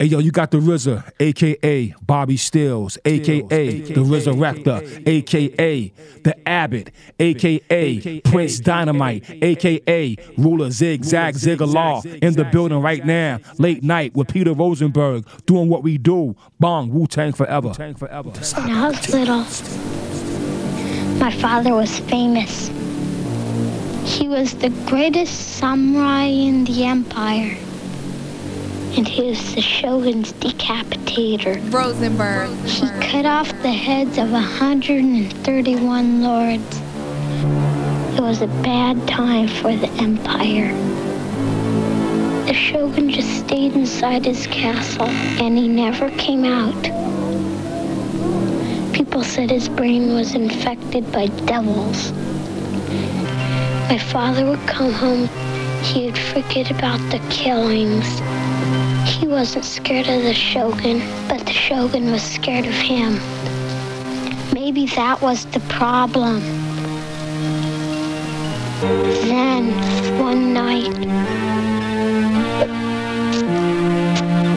Hey yo, you got the RZA, aka Bobby Steels, aka the Resurrector, aka the Abbott, aka Prince Dynamite, aka Ruler Zigzag Ziggalar in the building right now. Late night with Peter Rosenberg doing what we do. Bong Wu Tang forever. When I was little, my father was famous. He was the greatest samurai in the empire and he was the shogun's decapitator. Rosenberg. He cut off the heads of 131 lords. It was a bad time for the empire. The shogun just stayed inside his castle and he never came out. People said his brain was infected by devils. My father would come home, he'd forget about the killings. He wasn't scared of the Shogun, but the Shogun was scared of him. Maybe that was the problem. Then, one night,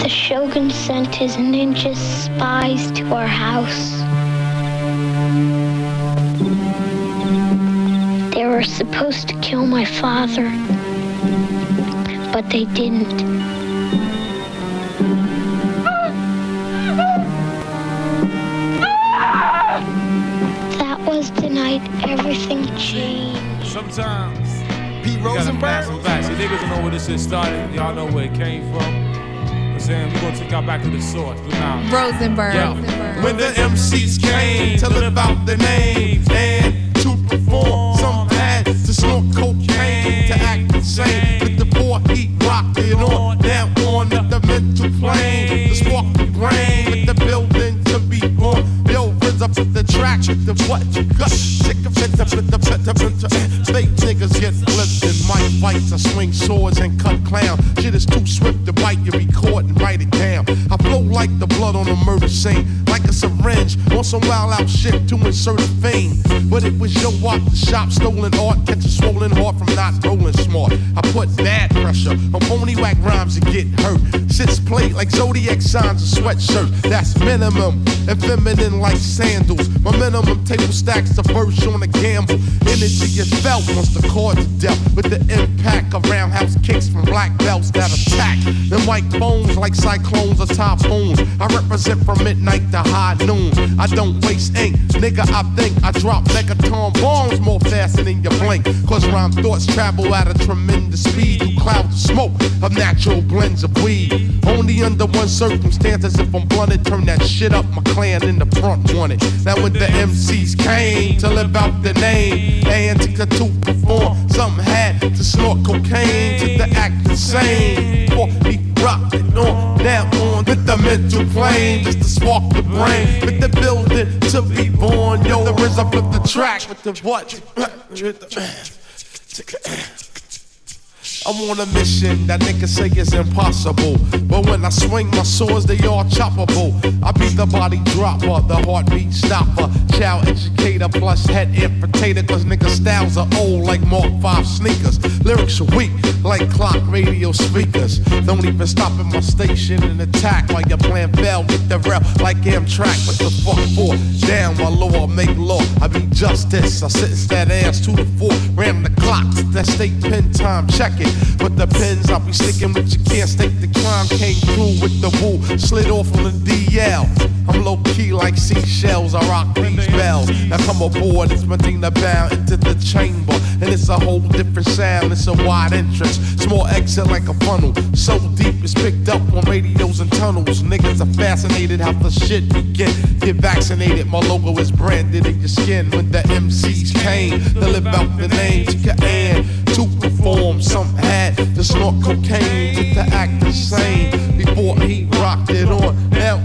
the Shogun sent his ninja spies to our house. They were supposed to kill my father, but they didn't. Everything changed. Sometimes. Pete Rosenberg. pass them back. See, niggas don't know where this shit started. Y'all know where it came from. I'm saying we gonna take y'all back to the source. Good now. Rosenberg. Yo. When the MCs came to live out their names and to perform, some had to snort cocaine to act insane. With the four the what you got. Sick of it, the the the Fake niggas get flipped in mic fights. I swing swords and cut clown. Shit is too swift to bite. You record and write it down. I flow like the blood on a murder scene, like a syringe on some wild out shit to insert a fame. But it was your walk, the shop, stolen art, catch a swollen heart from not rolling smart. I put bad pressure on phony whack rhymes to get hurt. Shit's played like zodiac signs of sweatshirt. That's minimum and feminine like sandals. My minimum table stacks the verse on a gamble. Energy is felt once the chord to death with the impact of roundhouse kicks from black belts that attack. Them white bones like cyclones or typhoons. I represent from midnight to high noon. I don't waste ink, nigga. I think I drop megaton bombs more faster than you blink. Cause rhyme thoughts travel at a tremendous speed through clouds of smoke of natural blends of weed. Only under one circumstance, as if I'm blunted, turn that shit up. My clan in the front wanted. Now when the MCs came to live out the name, and to perform, something had to snort cocaine to the act the same. For it on down on with the mental plane, just to spark the brain, with the building to be born. Yo, the RZA flip the track with the what? I'm on a mission that niggas say is impossible. But when I swing my swords, they all choppable. I be the body dropper, the heartbeat stopper, child educator plus head infiltrator. Cause niggas styles are old like Mark 5 sneakers. Lyrics are weak like clock radio speakers. Don't even stop at my station and attack while your plan fell with the rail like Amtrak. What the fuck for? Down while law make law. I be justice. I sentence that ass to the floor. Ram the clock. That state pen time. Check it. But the pens I'll be sticking with you can't stake the crime. Came through with the woo. Slid off on the DL. I'm low key like seashells. I rock these bells. Now come aboard. It's Medina bound into the chamber. And it's a whole different sound. It's a wide entrance. Small exit like a funnel. So deep it's picked up on radios and tunnels. Niggas are fascinated how the shit begin. Get Get vaccinated. My logo is branded in your skin. When the MCs came to live out the name, Chica and to perform. Some had to snort cocaine to act the same. Before he rocked it on, now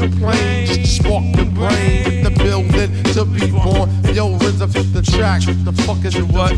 on with the plane. Just to spark the brain with the building to be born. Yo, RZA fit the track. What the fuck is it what?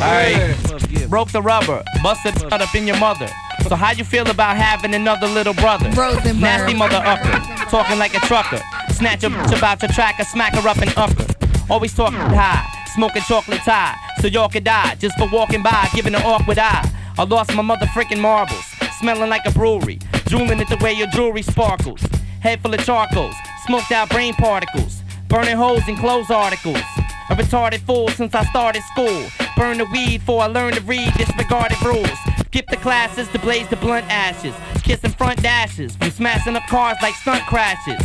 Alright. Broke the rubber, busted nut up in your mother. So how you feel about having another little brother? Rosenberg. Nasty mother upper, talking like a trucker. Snatch a bitch about to track her, smack her up and upper. Always talking high, smoking chocolate tie, so y'all could die just for walking by, giving an awkward eye. I lost my mother freaking marbles, smelling like a brewery, drooling at the way your jewelry sparkles. Head full of charcoals, smoked out brain particles, burning holes in clothes articles. A retarded fool since I started school. Burn the weed before I learned to read disregarded rules. Skip the classes to blaze the blunt ashes. Kissing front dashes from smashing up cars like stunt crashes.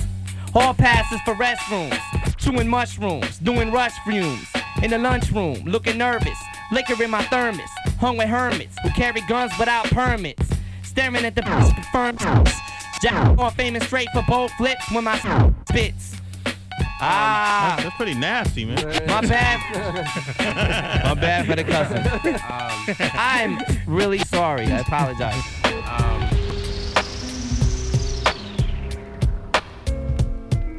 Hall passes for restrooms. Chewing mushrooms, doing rush fumes. In the lunchroom, looking nervous. Liquor in my thermos. Hung with hermits who carry guns without permits. Staring at the firm Jack off aiming straight for both flips when my spits. Ah, That's, that's pretty nasty, man. my bad. my bad for the cussing. Um, I'm really sorry. I apologize.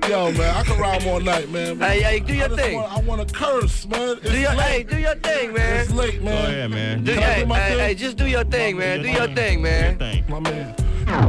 Yo, man, I can rhyme all night, man. Hey, hey, do I your just thing. wanna- I want to curse, man. It's Do your, late. hey, do your thing, man. It's late, man. Go ahead, man. Do, hey, do hey, hey, just do your thing, man. Do your thing, man. Thing. My man.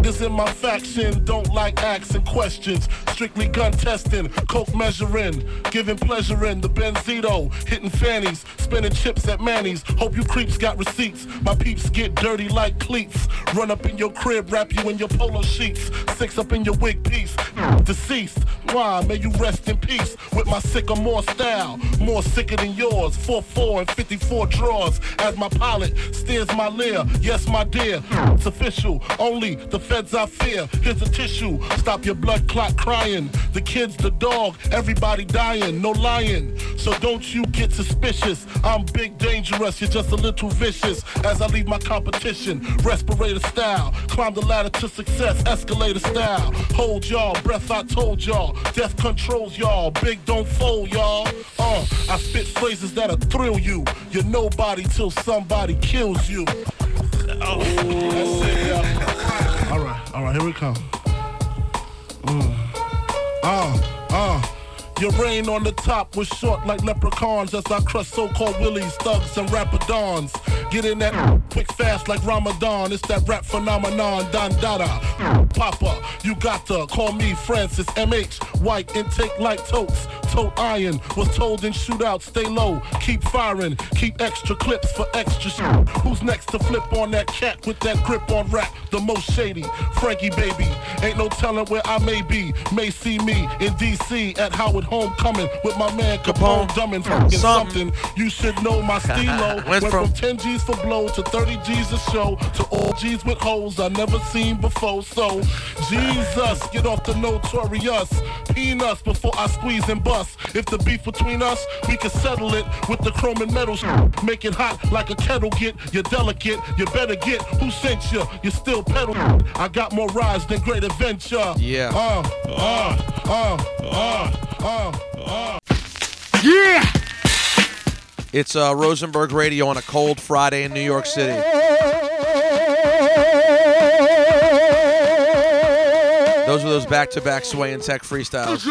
This in my faction, don't like asking questions. Strictly gun testing, coke measuring, giving pleasure in the Benzito, hitting fannies, spinning chips at Manny's. Hope you creeps got receipts. My peeps get dirty like cleats. Run up in your crib, wrap you in your polo sheets. Six up in your wig piece. Deceased. Why? May you rest in peace with my sycamore style. More sicker than yours. 4-4 and 54 draws. As my pilot steers my leer. Yes, my dear. It's official. Only the feds I fear. Here's a tissue. Stop your blood clot crying. The kids, the dog, everybody dying. No lying. So don't you get suspicious. I'm big dangerous. You're just a little vicious. As I leave my competition. Respirator style. Climb the ladder to success. Escalator style. Hold y'all. Breath I told y'all. Death controls y'all. Big don't fold y'all. Uh, I spit phrases that'll thrill you. You're nobody till somebody kills you. Oh. All right, all right, here we come. Mm. Uh, uh. Your reign on the top was short like leprechauns as I crush so-called willies, thugs, and rapadons. Get in that quick fast like Ramadan. It's that rap phenomenon, Don Dada. Papa, you got to call me Francis MH. White intake like totes. Tote iron was told in shootout, stay low, keep firing, keep extra clips for extra shit. Who's next to flip on that cat with that grip on rap? The most shady, Frankie baby. Ain't no telling where I may be. May see me in DC at Howard Homecoming with my man Capone, dumbing fucking something. You should know my stilo. Went from- from 10 G's for blow to 30 G's a show to all G's with holes I never seen before. So, Jesus, get off the notorious. Peanuts before I squeeze and bust. If the beef between us, we can settle it with the chrome and metal. Make it hot like a kettle get. You're delicate, you better get who sent you. You still pedal. I got more rides than great adventure. Yeah. Uh, uh, uh, uh, uh, uh. Yeah! It's uh, Rosenberg Radio on a cold Friday in New York City. Those are those back-to-back Sway and Tech freestyles.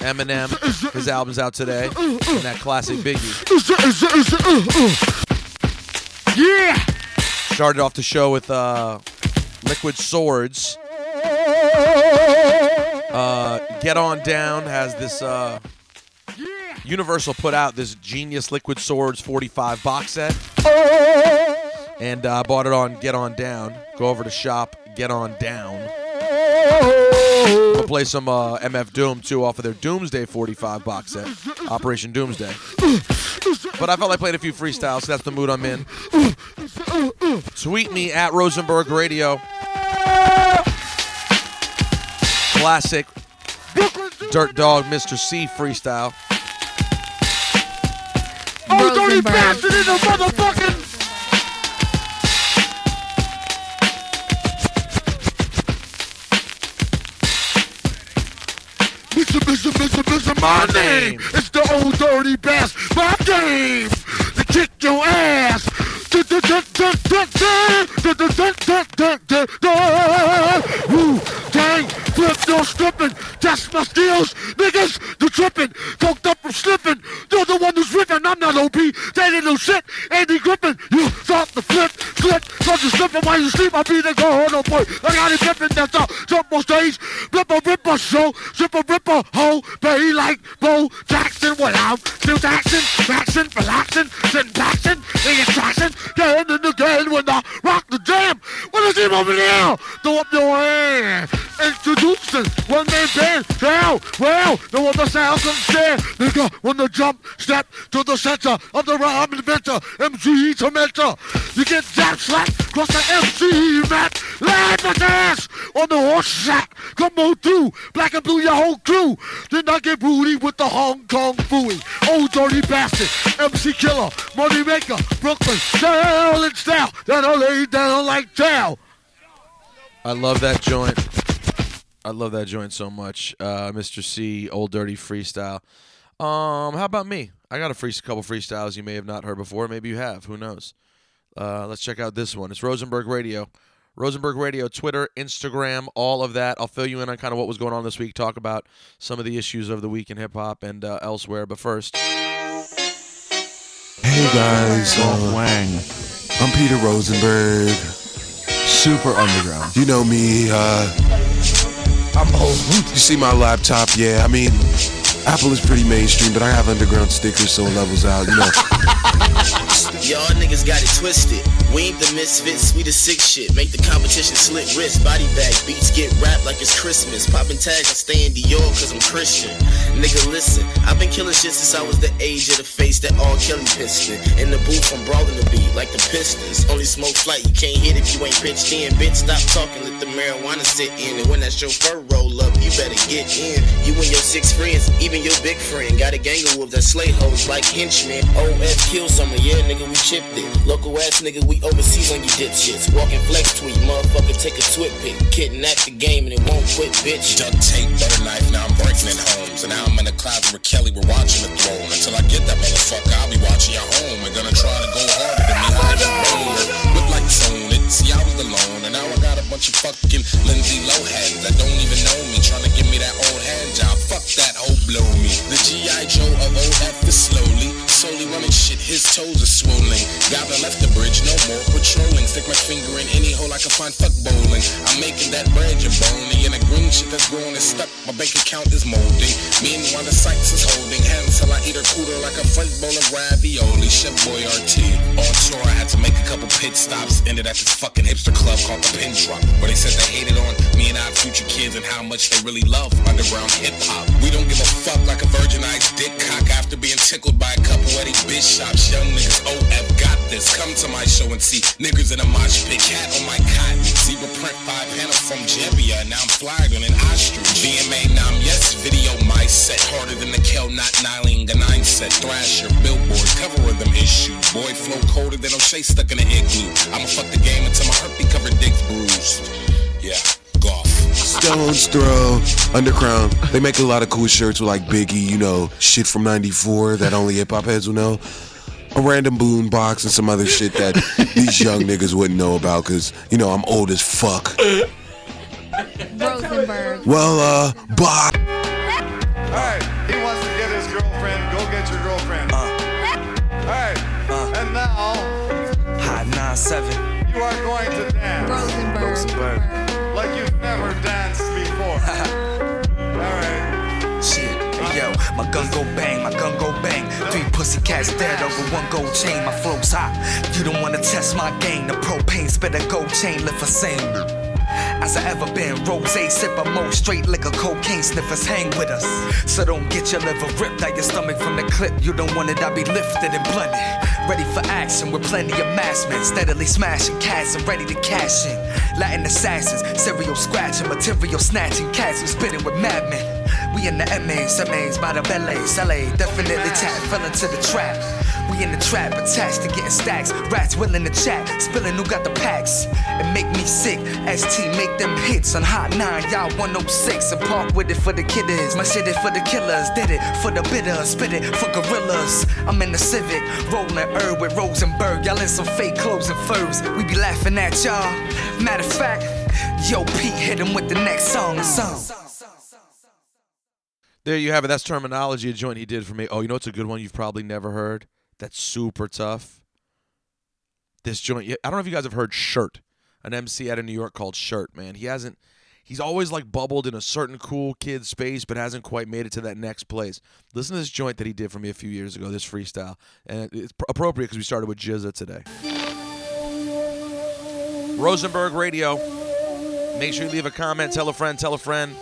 Eminem, his album's out today, and that classic Biggie. Yeah! Started off the show with uh, Liquid Swords. Uh, Get On Down has this. Uh, Universal put out this Genius Liquid Swords 45 box set. And I uh, bought it on Get On Down. Go over to shop, Get On Down. We'll play some uh, MF Doom too off of their Doomsday 45 box set, Operation Doomsday. But I felt like playing a few freestyles, so that's the mood I'm in. Tweet me at Rosenberg Radio. Classic Dirt Dog Mr. C freestyle. Oh, dirty bastard in the motherfucking. Mr. Mr. Mr. Mr. My name. It's the old dirty bass. My game to kick your ass. Wu Tang flip, no stripping. That's my skills. Niggas, you tripping. Coked up from slipping. You're the one who's ripping. I'm not OP. Didn't know shit. Andy Griffin, you thought the flip, flip. Cause you slipping while you sleep. I'll be the go no boy. I got it flipping. That's a jump on stage. Flip ripper show. Zip ripper hoe. Bay like Bo Jackson. What I'm still Jackson. Jackson, relaxing. Sitting Jackson. The attraction. Again and again when I rock the jam. What is him over there? Throw up your hand. Introducing one man band. Well, well, no other sound comes there. Nigga, when the jump step to the center of the rhyme inventor, MC Tormentor. You get that slapped across the MC mat. Land my ass on the horse sack. Come on through, black and blue, your whole crew. Then I get booty with the Hong Kong fooey. Old dirty bastard, MC killer, money maker, Brooklyn, style and style. That I lay down like. I love that joint. I love that joint so much. Uh, Mr. C, Old Dirty Freestyle. Um, how about me? I got a free couple freestyles you may have not heard before. Maybe you have. Who knows? Uh, let's check out this one. It's Rosenberg Radio. Rosenberg Radio, Twitter, Instagram, all of that. I'll fill you in on kind of what was going on this week, talk about some of the issues of the week in hip hop and uh, elsewhere. But first, guys, uh, Wang. I'm Peter Rosenberg. Super underground. You know me, uh. I'm old. You see my laptop? Yeah, I mean, Apple is pretty mainstream, but I have underground stickers, so it levels out, you know. Y'all niggas got it twisted. We ain't the misfits, we the sick shit. Make the competition slit wrist, body bag beats get wrapped like it's Christmas. Popping tags, I stay in Dior cause I'm Christian. Nigga, listen, I've been killing shit since I was the age of the face that all Kelly piston. In the booth, I'm brawling the beat like the Pistons. Only smoke flight, you can't hit if you ain't pitched in. Bitch, stop talking, let the marijuana sit in. And when that chauffeur roll up, you better get in. You and your six friends, even your big friend, got a gang of wolves that slay hoes like henchmen. OF kill summer, yeah, nigga, we chipped it. Local ass nigga, we overseas on you dipshits. Walking flex tweet, motherfucker, take a twit pic. Kidnap the game and it won't quit, bitch. Duct tape, butter knife, now I'm breaking in homes. And now I'm in the closet with Kelly, we're watching the throne. Until I get that motherfucker, I'll be watching your home. And gonna try to go harder than me, oh hide and it, see I was alone. And now I got a bunch of fucking Lindsay Lohans that don't even know me. Trying to give me that old hand job, fuck that, oh blow me. The G.I. Joe of OF is slowly, slowly running shit, his toes are swollen. Goblin left the bridge, no more patrolling. Stick my finger in any hole I can find, fuck bowling. I'm making that bread bony, and the green shit that's growing is stuck. My bank account is molding. Meanwhile, the sights is holding hands till I eat her cooter like a French bowl of ravioli. Chef Boyardee. On tour, I had to make a couple pit stops. Ended at this fucking hipster club called the Pin Drop, where they said they hated on me and our future kids and how much they really love underground hip hop. We don't give a fuck like a virginized dick cock after being tickled by a couple of these bitch shops. Young niggas, OF got this. Come to my show and see niggas in a mosh pit. Cat on my cotton. Zebra print five panel from Jebia. Now I'm flying on an ostrich. BMA, now I'm yes. Video my set. Harder than the Kel, not Nyling. A nine set. Thrasher, billboard. Cover of them issues. Boy, flow colder than O'Shea stuck in an igloo. I'ma fuck the game until my herpes covered dick's bruised. Yeah. Stones Throw, Underground. They make a lot of cool shirts with like Biggie, you know, shit from 94 that only hip hop heads will know. A random boon box and some other shit that these young niggas wouldn't know about because, you know, I'm old as fuck. Rosenberg. Well, uh, bye. Alright, he wants to get his girlfriend. Go get your girlfriend. Alright, and now Hot 9-7. you are going to dance. Rosenberg. Like you've never danced before. my gun go bang, my gun go bang. Three pussy cats dead over one gold chain. My flow's hot. You don't wanna test my game. The propane spit a gold chain, lift for same. As I ever been, rose sipper, mo straight liquor, cocaine sniffers hang with us. So don't get your liver ripped out your stomach from the clip. You don't want it, I be lifted and blunted. Ready for action with plenty of massmen, steadily smashing cats and ready to cash in. Latin assassins, serial scratching, material snatching, cats who spitting with madmen. We in the MAs, MAs by the belles, LA, definitely tap, fell into the trap. We in the trap, attached to getting stacks. Rats willing to chat, spilling who got the packs. It make me sick. ST make them hits on Hot 9, y'all 106. And park with it for the kiddies. My shit is for the killers. Did it for the bitter, spit it for gorillas. I'm in the Civic, rolling herb with Rosenberg. Y'all in some fake clothes and furs. We be laughing at y'all. Matter of fact, Yo, Pete, hit him with the next song. song. There you have it. That's terminology, a joint he did for me. Oh, you know what's a good one you've probably never heard? That's super tough. This joint, I don't know if you guys have heard Shirt, an MC out of New York called Shirt, man. He hasn't, he's always like bubbled in a certain cool kid space, but hasn't quite made it to that next place. Listen to this joint that he did for me a few years ago, this freestyle. And it's pr- appropriate because we started with GZA today. Rosenberg Radio. Make sure you leave a comment, tell a friend, tell a friend.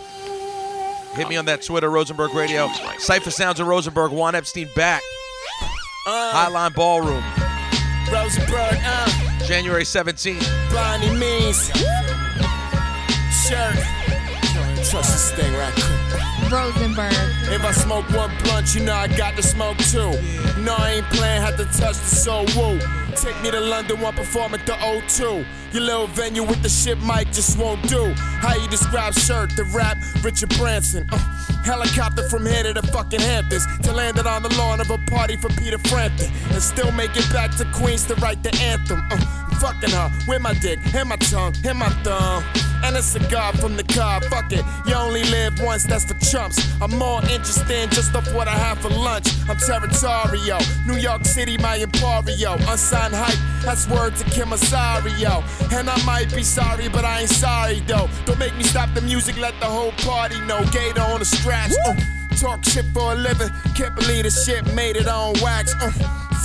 Hit me on that Twitter, Rosenberg Radio. Cipha Sounds of Rosenberg, Juan Epstein back. Uh, Highline Ballroom. Rosenberg, uh, January 17th. Bonnie means. Shirt. Trust this thing right. Rosenberg. If I smoke one blunt, you know I got to smoke two. No, I ain't playing, had to touch the soul. Woo. Take me to London, one perform at the O2. Your little venue with the shit mic just won't do. How you describe shirt, the rap, Richard Branson. Uh, helicopter from here to the fucking Hamptons to land it on the lawn of a party for Peter Frampton. And still make it back to Queens to write the anthem. Uh, fucking her with my dick, and my tongue, and my thumb. And a cigar from the car, fuck it. You only live once, that's for chumps. I'm more interested in just off what I have for lunch. I'm territorial, New York City, my emporio. Unsigned hype, that's word to Kim Osorio. And I might be sorry, but I ain't sorry though. Don't make me stop the music, let the whole party know. Gator on the straps. Uh, talk shit for a living. Can't believe this shit made it on wax. Uh,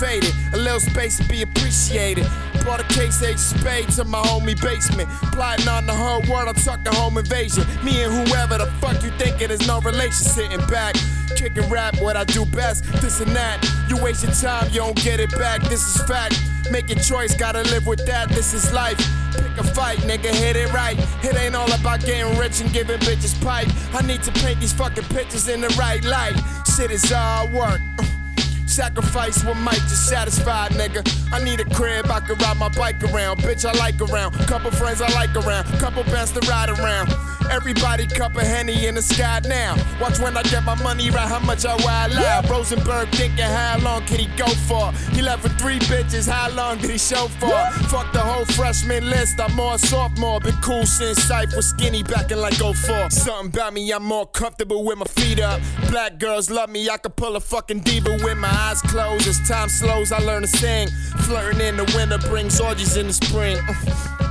faded, a little space to be appreciated. Brought a case H spade to my homie basement. Plotting on the whole world, I'm talking home invasion. Me and whoever the fuck you thinking there's no relation sitting back. Kicking rap, what I do best, this and that. You waste your time, you don't get it back, this is fact. Make a choice, gotta live with that, this is life. Pick a fight, nigga, hit it right. It ain't all about getting rich and giving bitches pipe. I need to paint these fucking pictures in the right light. Shit is all work. Sacrifice what might just satisfy, nigga. I need a crib I can ride my bike around. Bitch, I like around. Couple friends I like around. Couple bands to ride around. Everybody cup of Henny in the sky now. Watch when I get my money right, how much I wild out. Rosenberg thinking, how long can he go for? He left with three bitches, how long did he show for? Fuck the whole freshman list, I'm more a sophomore. Been cool since Cipha was skinny backing like 04. Something about me, I'm more comfortable with my feet up. Black girls love me, I could pull a fucking diva with my eyes closed. As time slows, I learn to sing. Flirting in the winter brings orgies in the spring.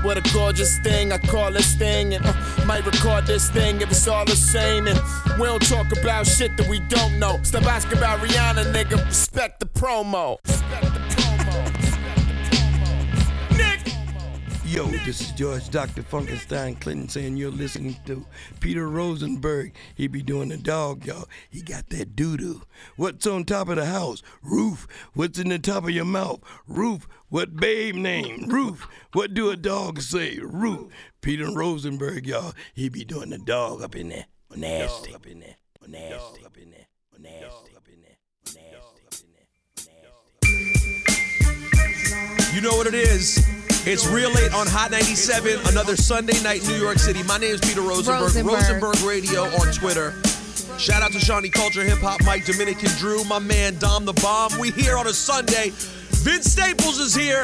What a gorgeous thing, I call this thing. And uh, might record this thing if it's all the same. And we don't talk about shit that we don't know. Stop asking about Rihanna, nigga. Respect the promo. Yo, this is George Dr. Funkenstein Clinton saying you're listening to Peter Rosenberg. He be doing the dog, y'all. He got that doo doo. What's on top of the house? Roof. What's in the top of your mouth? Roof. What babe name? Roof. What do a dog say? Roof. Peter Rosenberg, y'all. He be doing the dog up in there. Nasty. Up in there. Nasty. Up in there. Nasty. Up in there. Nasty. Up in there. Nasty. You know what it is. It's real late on Hot 97, another Sunday night, New York City. My name is Peter Rosenberg, Rosenberg. Rosenberg Radio on Twitter. Shout out to Shani Kulture, Hip Hop Mike, Dominican Drew, my man Dom the Bomb. We here on a Sunday. Vince Staples is here,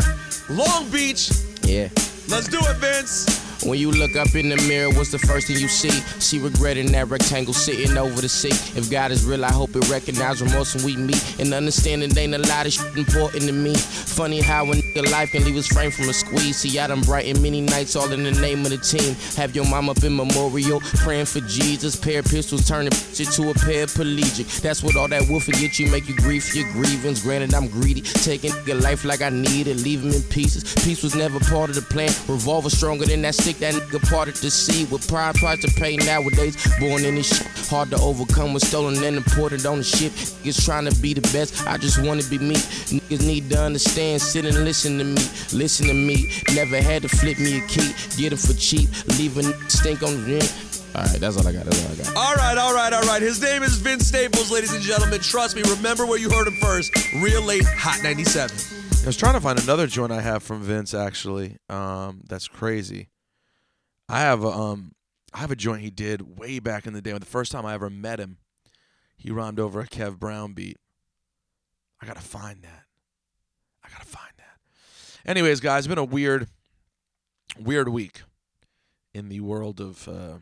Long Beach. Yeah. Let's do it, Vince. When you look up in the mirror, what's the first thing you see? See regret in that rectangle sitting over the seat. If God is real, I hope it recognize remorse when we meet. And understanding ain't a lot of shit important to me. Funny how a nigga life can leave his frame from a squeeze. See, I done brighten many nights all in the name of the team. Have your mom up in memorial, praying for Jesus. Pair of pistols turning shit to a paraplegic. That's what all that woofing get you, make you grieve for your grievance. Granted, I'm greedy, taking nigga life like I need it, leave him in pieces. Peace was never part of the plan. Revolver stronger than that stick that nigga parted the sea. With pride, price to pay nowadays. Born in this shit, hard to overcome. Was stolen and imported on the ship. Niggas trying to be the best. I just wanna be me. Niggas need to understand. Sit and listen to me. Listen to me. Never had to flip me a key. Get it for cheap. Leave a stink on the ring. All right, that's all I got. That's all I got. All right, all right, all right. His name is Vince Staples, ladies and gentlemen. Trust me, remember where you heard him first. Real late, Hot 97. I was trying to find another joint I have from Vince, actually. Um, that's crazy. I have a, um, I have a joint he did way back in the day. When the first time I ever met him, he rhymed over a Kev Brown beat. I gotta find that. I gotta find that. Anyways, guys, it's been a weird, weird week in the world of uh,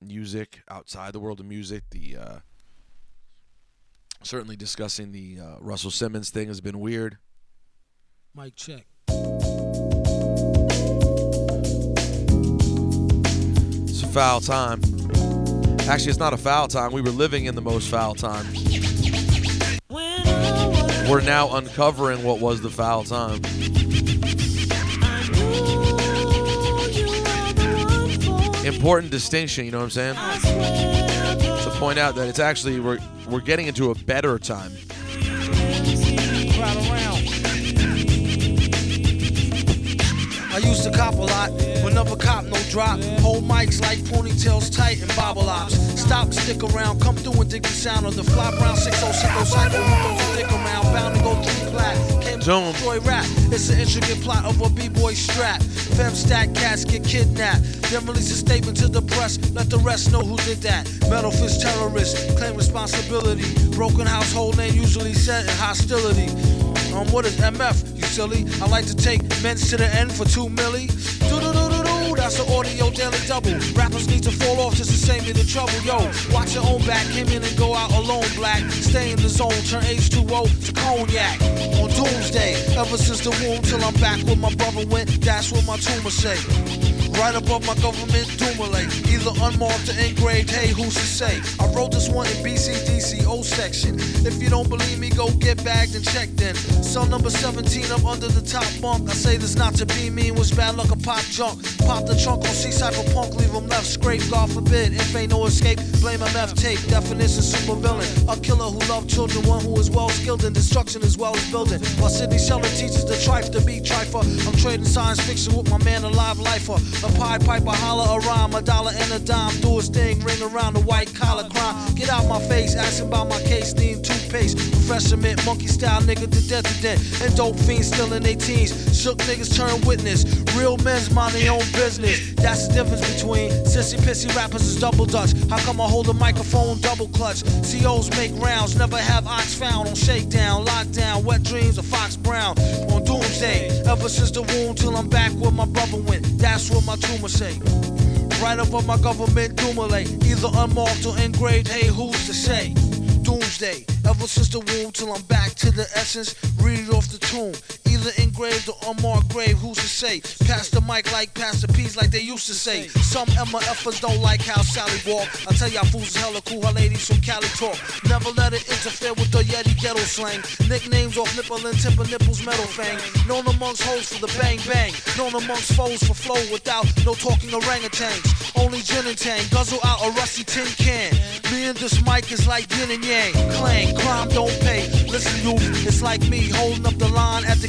music, outside the world of music. The uh, certainly discussing the uh, Russell Simmons thing has been weird. Mike, check. Foul time. Actually, it's not a foul time. We were living in the most foul time. We're now uncovering what was the foul time. Important distinction, you know what I'm saying? To point out that it's actually we're we're getting into a better time. I used to cop a lot, but never cop no drop. Hold mics like ponytails tight and bobble ops. Stop, stick around, come through and dig the sound of the fly brown 606 cycle. Stick around, bound to go three plat. Came to Don't. destroy rap. It's an intricate plot of a b-boy strap. Fem stack cats get kidnapped. Then release a statement to the press. Let the rest know who did that. Metal fist terrorist, claim responsibility. Broken household name usually set in hostility. Um, what is MF? You silly. I like to take men's to the end for two milli. Do do do do do. That's the audio daily double. Rappers need to fall off just to save me the trouble. Yo, watch your own back. Came in and go out alone, black. Stay in the zone. Turn H2O to cognac. On doomsday, ever since the womb till I'm back where my brother went. That's what my tumor say. Right above my government doomulate. Either unmarked or engraved, hey, who's to say? I wrote this one in BCDC O section. If you don't believe me, go get bagged and checked in. Cell number 17, I'm under the top bunk. I say this not to be mean, was bad luck a pop junk. Pop the trunk on C-Cypher punk, leave him left scraped, God forbid. If ain't no escape, blame MF tape. Definition super villain. A killer who loved children, one who is well skilled in destruction as well as building. While Sidney Sheldon teaches the trife to be trifer. I'm trading science fiction with my man, a live lifer. A Pied Piper, holler a rhyme, a dollar and a dime. Do a thing, ring around the white collar crime. Get out my face, asking about my case, need toothpaste. Professor Mint, monkey style nigga to death to death. And dope fiends still in their teens. Shook niggas turn witness. Real men's mind their own business. That's the difference between sissy pissy rappers is double dutch. How come I hold a microphone double clutch? COs make rounds, never have ox found on shakedown, lockdown, wet dreams of Fox Brown. On doomsday, ever since the womb till I'm back where my brother went. That's what my tumor say. Right above my government doomulate. Either unmarked or engraved, hey, who's to say? Doomsday, ever since the womb till I'm back to the essence. Read it off the tomb. Either engraved or unmarked grave, who's to say? Pass the mic like Pass the Peas like they used to say. Some MFers don't like how Sally walk. I tell y'all fools is hella cool, her ladies from Cali talk. Never let it interfere with the Yeti ghetto slang. Nicknames off nipple and timber nipples metal fang. Known amongst hoes for the bang bang. Known amongst foes for flow without no talking orangutans. Only gin and tang, guzzle out a rusty tin can. Me and this mic is like yin and yang. Clang, crime don't pay. Listen, you, it's like me holding up the line at the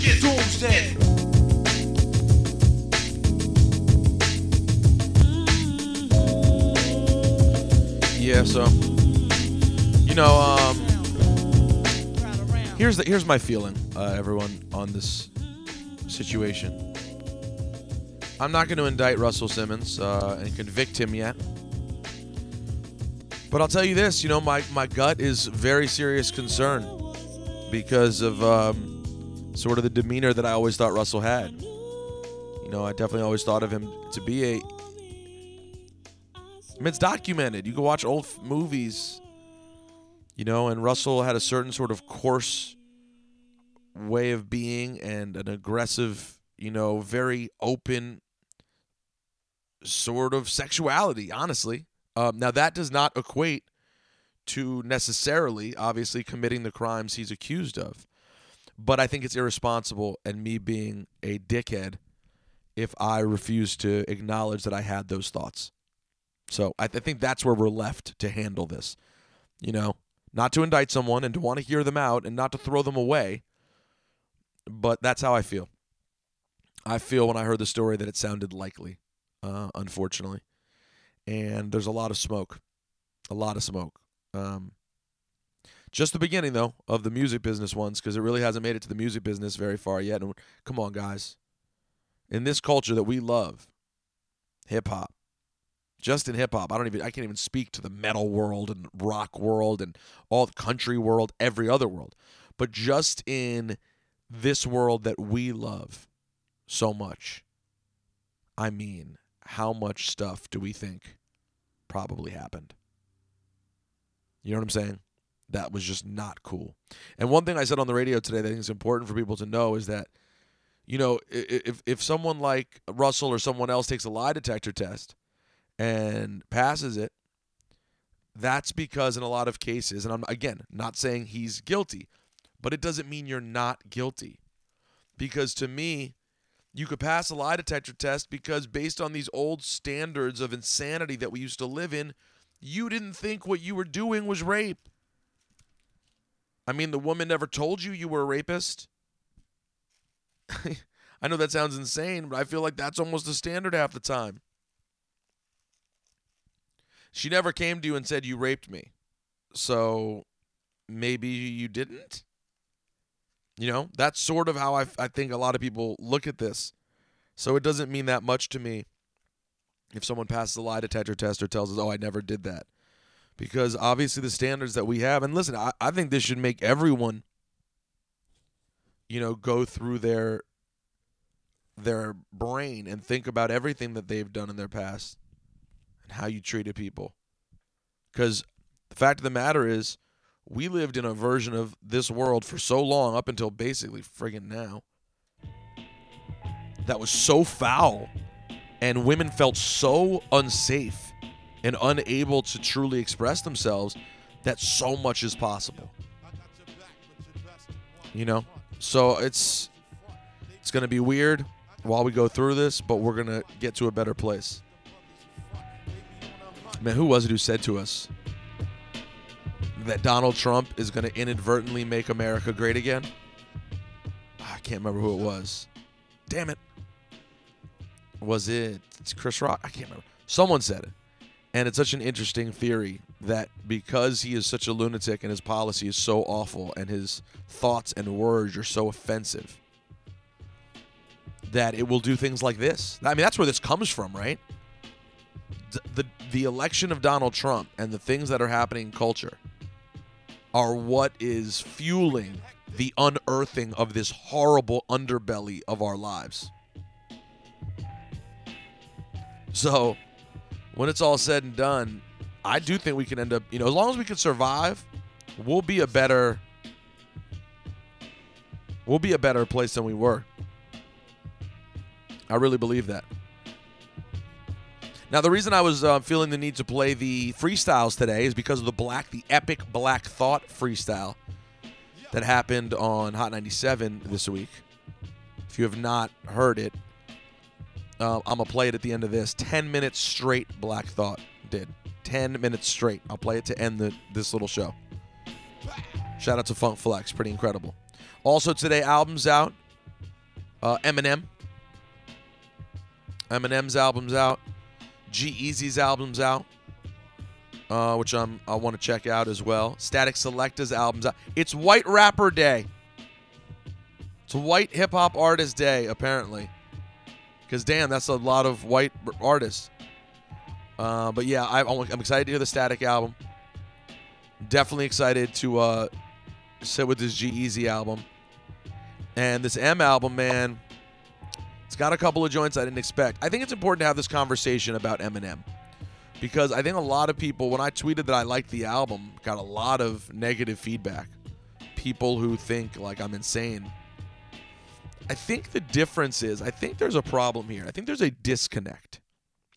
Doomsday. Yeah, so you know, um, here's the here's my feeling, uh, everyone, on this situation. I'm not going to indict Russell Simmons uh, and convict him yet, but I'll tell you this: you know, my my gut is very serious concern because of um, sort of the demeanor that I always thought Russell had. You know, I definitely always thought of him to be a I mean, it's documented. You can watch old movies, you know, and Russell had a certain sort of coarse way of being and an aggressive, you know, very open sort of sexuality, honestly. Um, now, that does not equate to necessarily, obviously, committing the crimes he's accused of. But I think it's irresponsible and me being a dickhead if I refuse to acknowledge that I had those thoughts. So I, th- I think that's where we're left to handle this. You know, not to indict someone and to want to hear them out and not to throw them away. But that's how I feel. I feel when I heard the story that it sounded likely. uh, unfortunately. And there's a lot of smoke, a lot of smoke. Um, just the beginning though of the music business ones because it really hasn't made it to the music business very far yet. And come on, guys, in this culture that we love, hip hop, just in hip hop, I don't even I can't even speak to the metal world and rock world and all the country world, every other world, but just in this world that we love so much. I mean, how much stuff do we think probably happened? You know what I'm saying? That was just not cool. And one thing I said on the radio today that I think is important for people to know is that, you know, if if someone like Russell or someone else takes a lie detector test and passes it, that's because in a lot of cases, and I'm again not saying he's guilty, but it doesn't mean you're not guilty. Because to me, you could pass a lie detector test because based on these old standards of insanity that we used to live in, you didn't think what you were doing was rape. I mean, the woman never told you you were a rapist. I know that sounds insane, but I feel like that's almost the standard half the time. She never came to you and said you raped me. So maybe you didn't? You know, that's sort of how I, I think a lot of people look at this. So it doesn't mean that much to me if someone passes a lie detector test or tells us, oh, I never did that. Because obviously the standards that we have, and listen, I, I think this should make everyone, you know, go through their their brain and think about everything that they've done in their past and how you treated people. Because the fact of the matter is, we lived in a version of this world for so long, up until basically friggin' now, that was so foul, and women felt so unsafe and unable to truly express themselves that so much is possible. You know? So it's it's going to be weird while we go through this, but we're going to get to a better place. Man, who was it who said to us that Donald Trump is going to inadvertently make America great again? I can't remember who it was. Damn it. Was it Chris Rock? I can't remember. Someone said it. And it's such an interesting theory that because he is such a lunatic and his policy is so awful and his thoughts and words are so offensive, that it will do things like this. I mean, that's where this comes from, right? The, the, the election of Donald Trump and the things that are happening in culture are what is fueling the unearthing of this horrible underbelly of our lives. So, when it's all said and done, I do think we can end up, you know, as long as we can survive, we'll be a better we'll be a better place than we were. I really believe that. Now, the reason I was uh, feeling the need to play the freestyles today is because of the black, the epic Black Thought freestyle that happened on Hot 97 this week. If you have not heard it, uh, I'm gonna play it at the end of this. Ten minutes straight, Black Thought did. Ten minutes straight. I'll play it to end the this little show. Shout out to Funk Flex, pretty incredible. Also today, albums out. Uh, Eminem. Eminem's album's out. G album's out, uh, which I'm I want to check out as well. Statik Selektah's album's out. It's White Rapper Day. It's White Hip Hop Artist Day apparently, because damn, that's a lot of white artists. Uh, but yeah, I, I'm excited to hear the Statik album. Definitely excited to uh, sit with this G-Eazy album, and this M album, man. It's got a couple of joints I didn't expect. I think it's important to have this conversation about Eminem because I think a lot of people, when I tweeted that I liked the album, got a lot of negative feedback. People who think like I'm insane. I think the difference is, I think there's a problem here. I think there's a disconnect.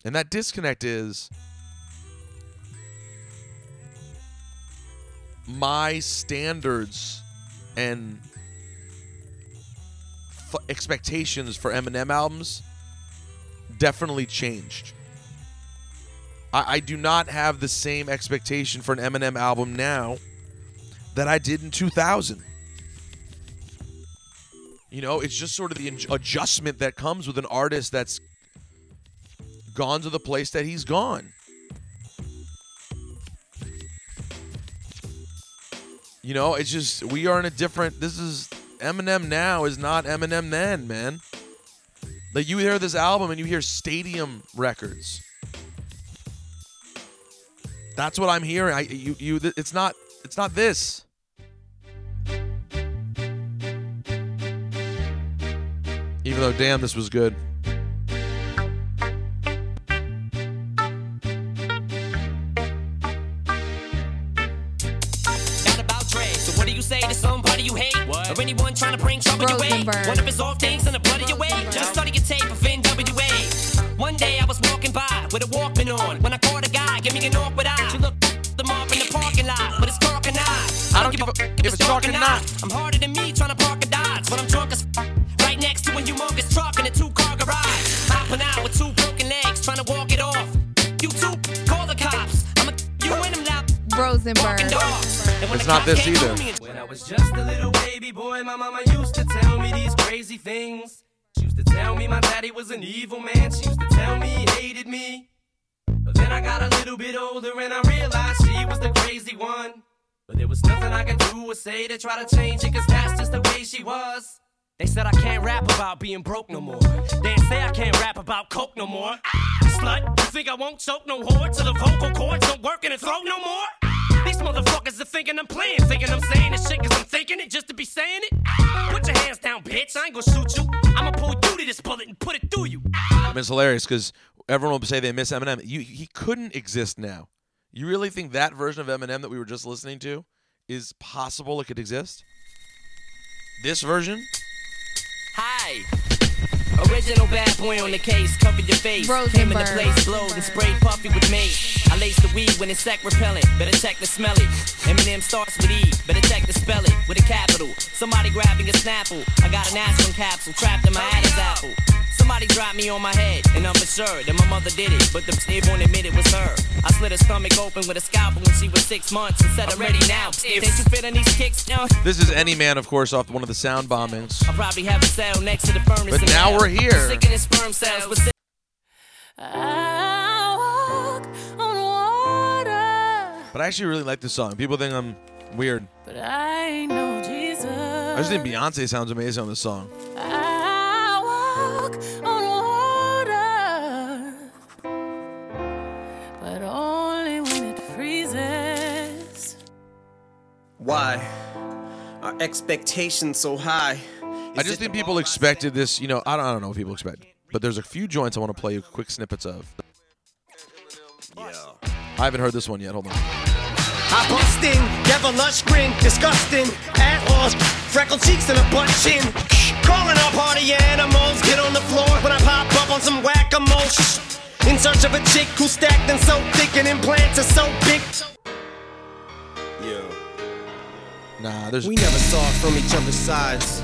And that disconnect is my standards and f- expectations for Eminem albums definitely changed. I, I do not have the same expectation for an Eminem album now that I did in 2000. You know, it's just sort of the adj- adjustment that comes with an artist that's gone to the place that he's gone. You know, it's just we are in a different. This is Eminem now is not Eminem then, man. Like you hear this album and you hear stadium records. That's what I'm hearing. I you you. It's not. It's not this. Even though, damn, this was good. Got about Dre. So what do you say to somebody you hate? Or anyone trying to bring trouble your way? One of his off things in the blood of your way? Just started your tape of NWA. One day I was walking by with a Walkman on. When I caught a guy, give me an awkward eye. You look them off in the parking lot, but it's dark and I. I don't give a if it's dark or not. I'm harder than me trying to park a Dodge, but I'm drunk as f- right next to a truck in a two-car garage. Hopping out with two broken legs, trying to walk it off. You two, call the cops. I'm a you and them now. Rosenberg. It's not this either. When I was just a little baby boy, my mama used to tell me these crazy things. She used to tell me my daddy was an evil man. She used to tell me he hated me. But then I got a little bit older and I realized she was the crazy one. But there was nothing I could do or say to try to change it, cause that's just the way she was. They said I can't rap about being broke no more. They say I can't rap about coke no more. Slut, you think I won't choke no whore till the vocal cords don't work in the throat no more? These motherfuckers are thinking I'm playing, thinking I'm saying this shit cause I'm thinking it just to be saying it. Put your hands down, bitch, I ain't gonna shoot you. I'ma pull you to this bullet and put it through you. I mean, it's hilarious because everyone will say they miss Eminem. You, he couldn't exist now. You really think that version of Eminem that we were just listening to is possible it could exist? This version? Original bad boy on the case, cover your face. Came in the place, blowed and sprayed puffy with mace. I lace the weed when it's sec repellent, better check the smell it. Eminem starts with E, better check the spell it with a capital. Somebody grabbing a snapple. I got an aspirin capsule trapped in my Adam's apple. Somebody dropped me on my head, and I'm for sure that my mother did it, but the stiff won't admit it was her. I slit her stomach open with a scalpel when she was six months and said, I'm ready now. Ain't you feeling these kicks? No. This is Any Man, of course, off one of the sound bombings. I'll probably have a cell next to the furnace. But now hell. we're here. Sick of this sperm cells, but But I actually really like this song. People think I'm weird. But I know Jesus. I just think Beyonce sounds amazing on this song. I walk on water, but only when it freezes. Why are expectations so high? I just think people expected this. You know, I don't, I don't know what people expect, but there's a few joints I want to play you quick snippets of. I haven't heard this one yet. Hold on. I bust in, give lush grin, disgusting, assholes, freckled cheeks and a butt chin. Calling all party animals, get on the floor when I pop up on some whack-a-mole. In search of a chick who's stacked and so thick and implants are so big. Yo. Nah, there's. We never saw it from each other's sides,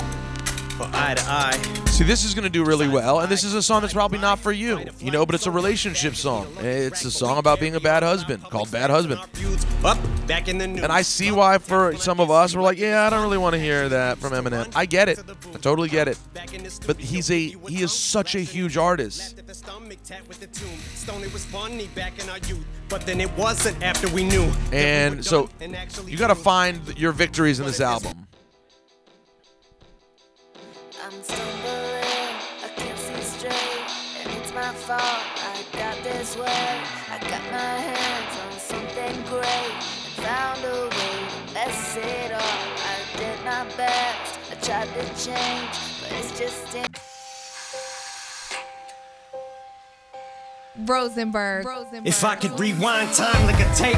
or eye to eye. See, this is going to do really well, and this is a song that's probably not for you, you know, but it's a relationship song. It's a song about being a bad husband called Bad Husband. Up, back in the. And I see why for some of us we're like, yeah, I don't really want to hear that from Eminem. I get it. I totally get it. But he's a he is such a huge artist. Stone, it was funny back in our youth, but then it wasn't after we knew. And so you got to find your victories in this album. Way. I got my hands on something great and found a way to mess it up. I did my best, I tried to change, but it's just in. Rosenberg. Rosenberg. If I could rewind time like a tape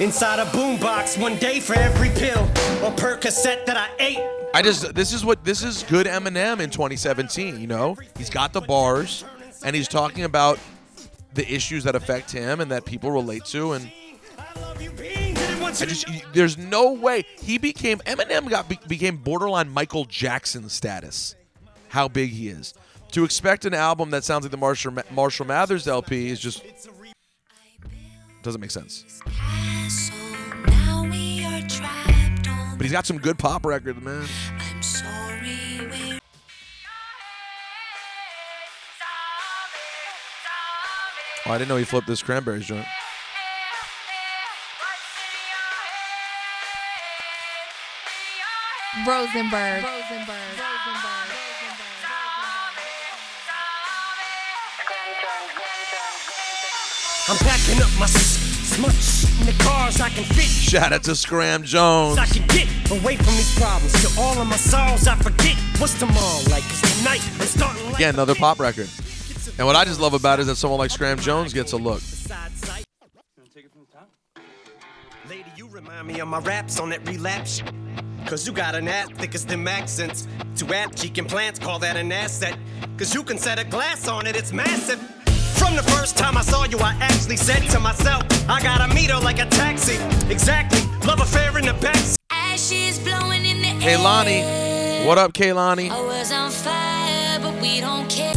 inside a boombox, one day for every pill or Percocet that I ate. I just this is what this is good Eminem in 2017. You know, he's got the bars, and he's talking about the issues that affect him and that people relate to. And I just there's no way he became Eminem got became borderline Michael Jackson status. How big he is. To expect an album that sounds like the Marshall Marshall Mathers LP is just doesn't make sense. But he's got some good pop records, man. Oh, I didn't know he flipped this cranberries joint. Rosenberg. Rosenberg. I'm packing up my s- in the cars I can fit. Shout out to Scram Jones. I can get away from these problems. To all of my sorrows, I forget what's tomorrow like. Cause tonight I'm starting like Again, another pop record. And what I just love about it is that someone like Scram Jones gets a look. Lady, you remind me of my raps on that relapse. Cause you got an ass thick as them accents. To app cheek implants, call that an asset. Cause you can set a glass on it, it's massive. From the first time I saw you, I actually said to myself, I gotta meet her like a taxi. Exactly, love affair in the backseat. Ashes blowing in the Kaylani. What up, Kehlani? I was on fire, but we don't care.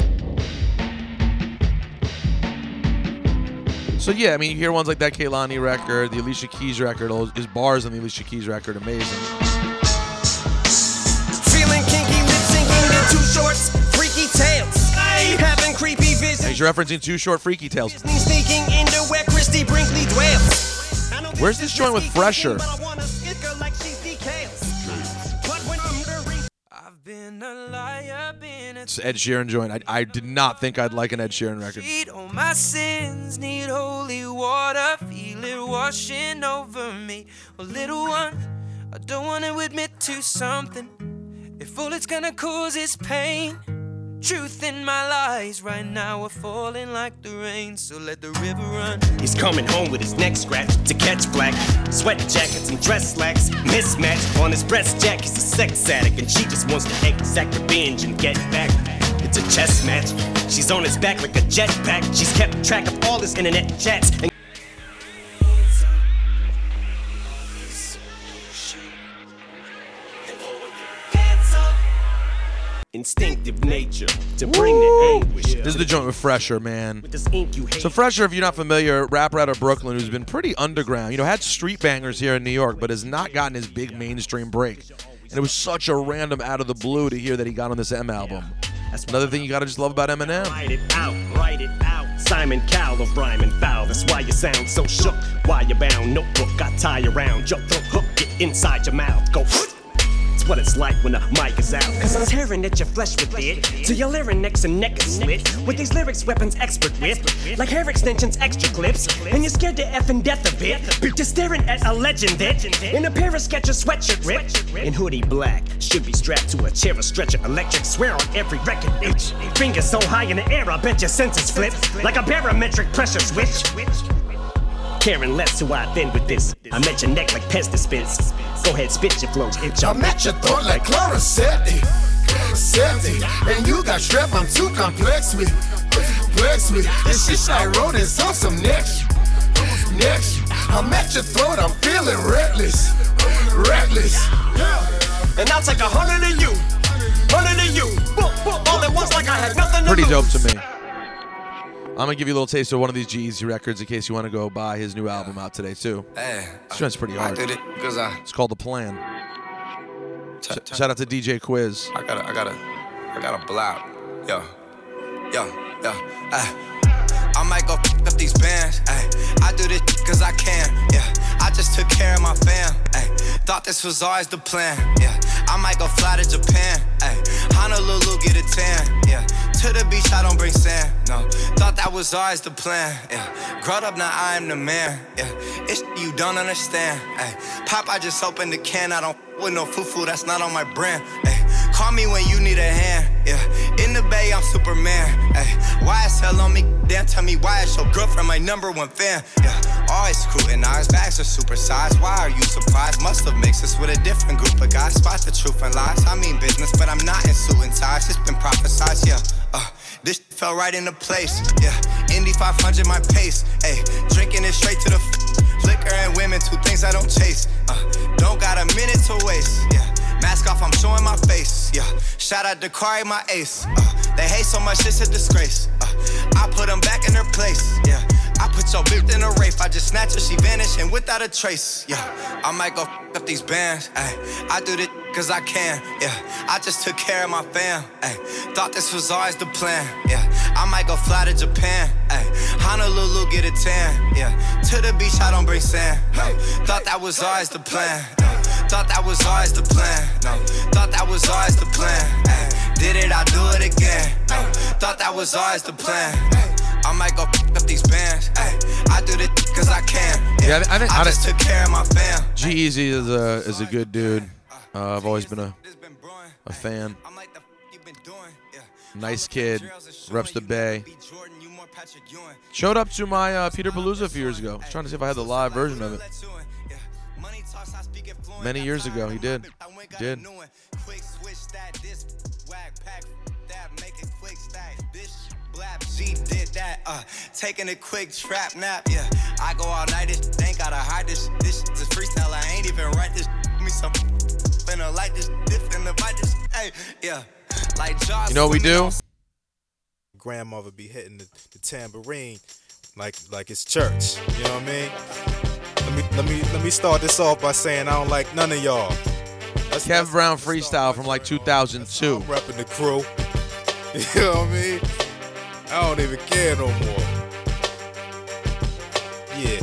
So yeah, I mean, you hear ones like that Kehlani record, the Alicia Keys record, all his bars on the Alicia Keys record, amazing. Feeling kinky, lip syncing to Too Short's, freaky tales. Having creepy visions, He's referencing Too Short Freaky Tales. sneaking into where Christie Brinkley dwells. Where's this joint with Phresher? It's Ed Sheeran joint. I, I did not think I'd like an Ed Sheeran record. My sins need holy water. Feel it washing over me. Little one, I don't want to admit to something. If all it's gonna cause is pain, truth in my lies right now are falling like the rain. So let the river run. He's coming home with his neck scratched to catch black. Sweat jackets and dress slacks. Mismatch on his breast jack. He's a sex addict and she just wants to exact revenge and get back. It's a chess match. She's on his back like a jetpack. She's kept track of all his internet chats. And Instinctive nature to bring the anguish. This is the joint with Phresher, man. This ink you hate. So Phresher, if you're not familiar, rapper out of Brooklyn who's been pretty underground. You know, had street bangers here in New York, but has not gotten his big mainstream break. And it was such a random out of the blue to hear that he got on this M album. That's another thing you gotta just love about Eminem. Write it out, write it out. Simon Cowell of rhyme and foul. That's why you sound so shook. Why you bound? Notebook got tie around. Your throat hook, get inside your mouth. Go. What it's like when the mic is out. Cause I'm tearing at your flesh with it. Till your larynx and neck is slit. With these lyrics, weapons expert with. Like hair extensions, extra clips. And you're scared to effing death of it. But staring at a legend that. In a pair of Skechers sweatshirt rip. In hoodie black. Should be strapped to a chair or stretcher. Electric swear on every record. Itch. Fingers so high in the air, I bet your senses flip. Like a barometric pressure switch. Caring less who I been with this. I met your neck like pest dispense. Go ahead, spit your flows. Itch. I met your throat like Chlorosetti. Septic. And you got strep, I'm too complex with. Complex with. This shit I wrote is on some next. Next. I'm at your throat, I'm feeling reckless. Reckless. And I'll take a hundred of you. Hundred of you. Boom, boom, all at once like I had nothing to Pretty dope to me. I'm gonna give you a little taste of one of these G-Eazy records in case you want to go buy his new album out today too. Eh, hey, This joint's pretty I did it because I, It's called The Plan. Sh- Shout out to DJ Quiz. I gotta, I gotta, I gotta block. Yo, yo, yo. Ay. I might go f- up these bands. Ay. I do this cause I can. Yeah, I just took care of my fam. Ay. Thought this was always the plan. Yeah, I might go fly to Japan. Ay. Honolulu get a tan. Yeah, to the beach I don't bring sand. No, thought that was always the plan. Yeah, growed up now I am the man. Yeah, it's you don't understand. Ay. Pop, I just opened the can. I don't with no foo-foo. That's not on my brand. Ay. Call me when you need a hand. Yeah, in the bay I'm Superman. Ay. YSL on me. Damn, tell me why is your girlfriend my number one fan? Yeah, always scrutinized. Bags are supersized. Why are you surprised? Must have mixed us with a different group of guys. Spot the truth and lies. I mean business, but I'm not in suit and ties. It's been prophesized. Yeah, uh, this fell right into place. Yeah, Indy 500 my pace. Hey, drinking it straight to the f- liquor and women. Two things I don't chase. Uh, don't got a minute to waste. Yeah. Mask off, I'm shout out to Kari, my ace. Uh, they hate so much, it's a disgrace. Uh, I put them back in their place. Yeah, I put your bitch in a rape. I just snatch her, she vanish and without a trace. Yeah, I might go f- up these bands. Ay, I do this cause I can. Yeah, I just took care of my fam. Ay, thought this was always the plan. Yeah, I might go fly to Japan. Ay, to Lulu, get a tan. Yeah, to the beach, I don't bring sand. No, thought that was always the plan. No, thought that was always the plan. No, thought that was always the plan. Ay, did it, I do it again. No, thought that was always the plan. Ay, I might go up these bands. Ay, I do this cause I can. Yeah, I, think I I just took care of my fam. G-Eazy is a is a good dude. Uh, I've always been a a fan. Nice kid, reps the Bay. Showed up to my uh, Peter Palooza a few years ago. trying to see if I had the live version of it. Many years ago, he did. He did. She did that, uh, taking a quick trap nap, yeah. I go all night, this ain't gotta hide this. This is freestyle, I ain't even write this. Me some finna like this, this finna bite this, hey, yeah. Like Jaws. You know what we do? grandmother be hitting the, the tambourine like like it's church. You know what I mean? Let me let me let me start this off by saying I don't like none of y'all. That's, Kev Brown freestyle from like 2002. I'm repping the crew. You know what I mean? I don't even care no more. Yeah.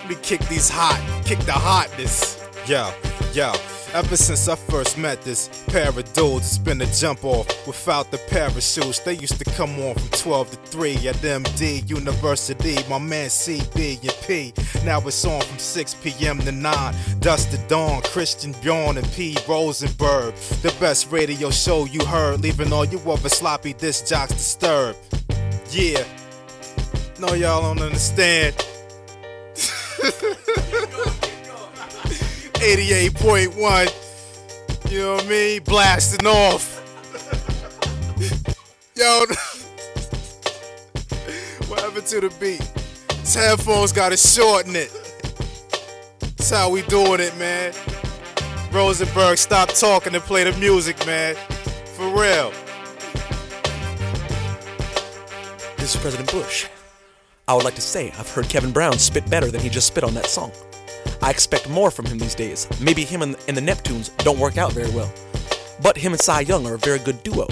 Let me kick these hot, kick the hotness. Yo, yo. Ever since I first met this pair of dudes, it's been a jump off without the parachutes. They used to come on from 12 to 3 at MD University. My man CB and P. Now it's on from 6 p.m. to 9. Dust to dawn, Christian Bjorn and P. Rosenberg. The best radio show you heard, leaving all you other sloppy disc jocks disturbed. Yeah. No, y'all don't understand. 88.1. You know what I mean? Blasting off. Yo, what happened to the beat? This headphones got to shorten it. That's how we doing it, man. Rosenberg, stop talking and play the music, man. For real. This is President Bush. I would like to say I've heard Kevin Brown spit better than he just spit on that song. I expect more from him these days. Maybe him and, and the Neptunes don't work out very well. But him and Cy Young are a very good duo,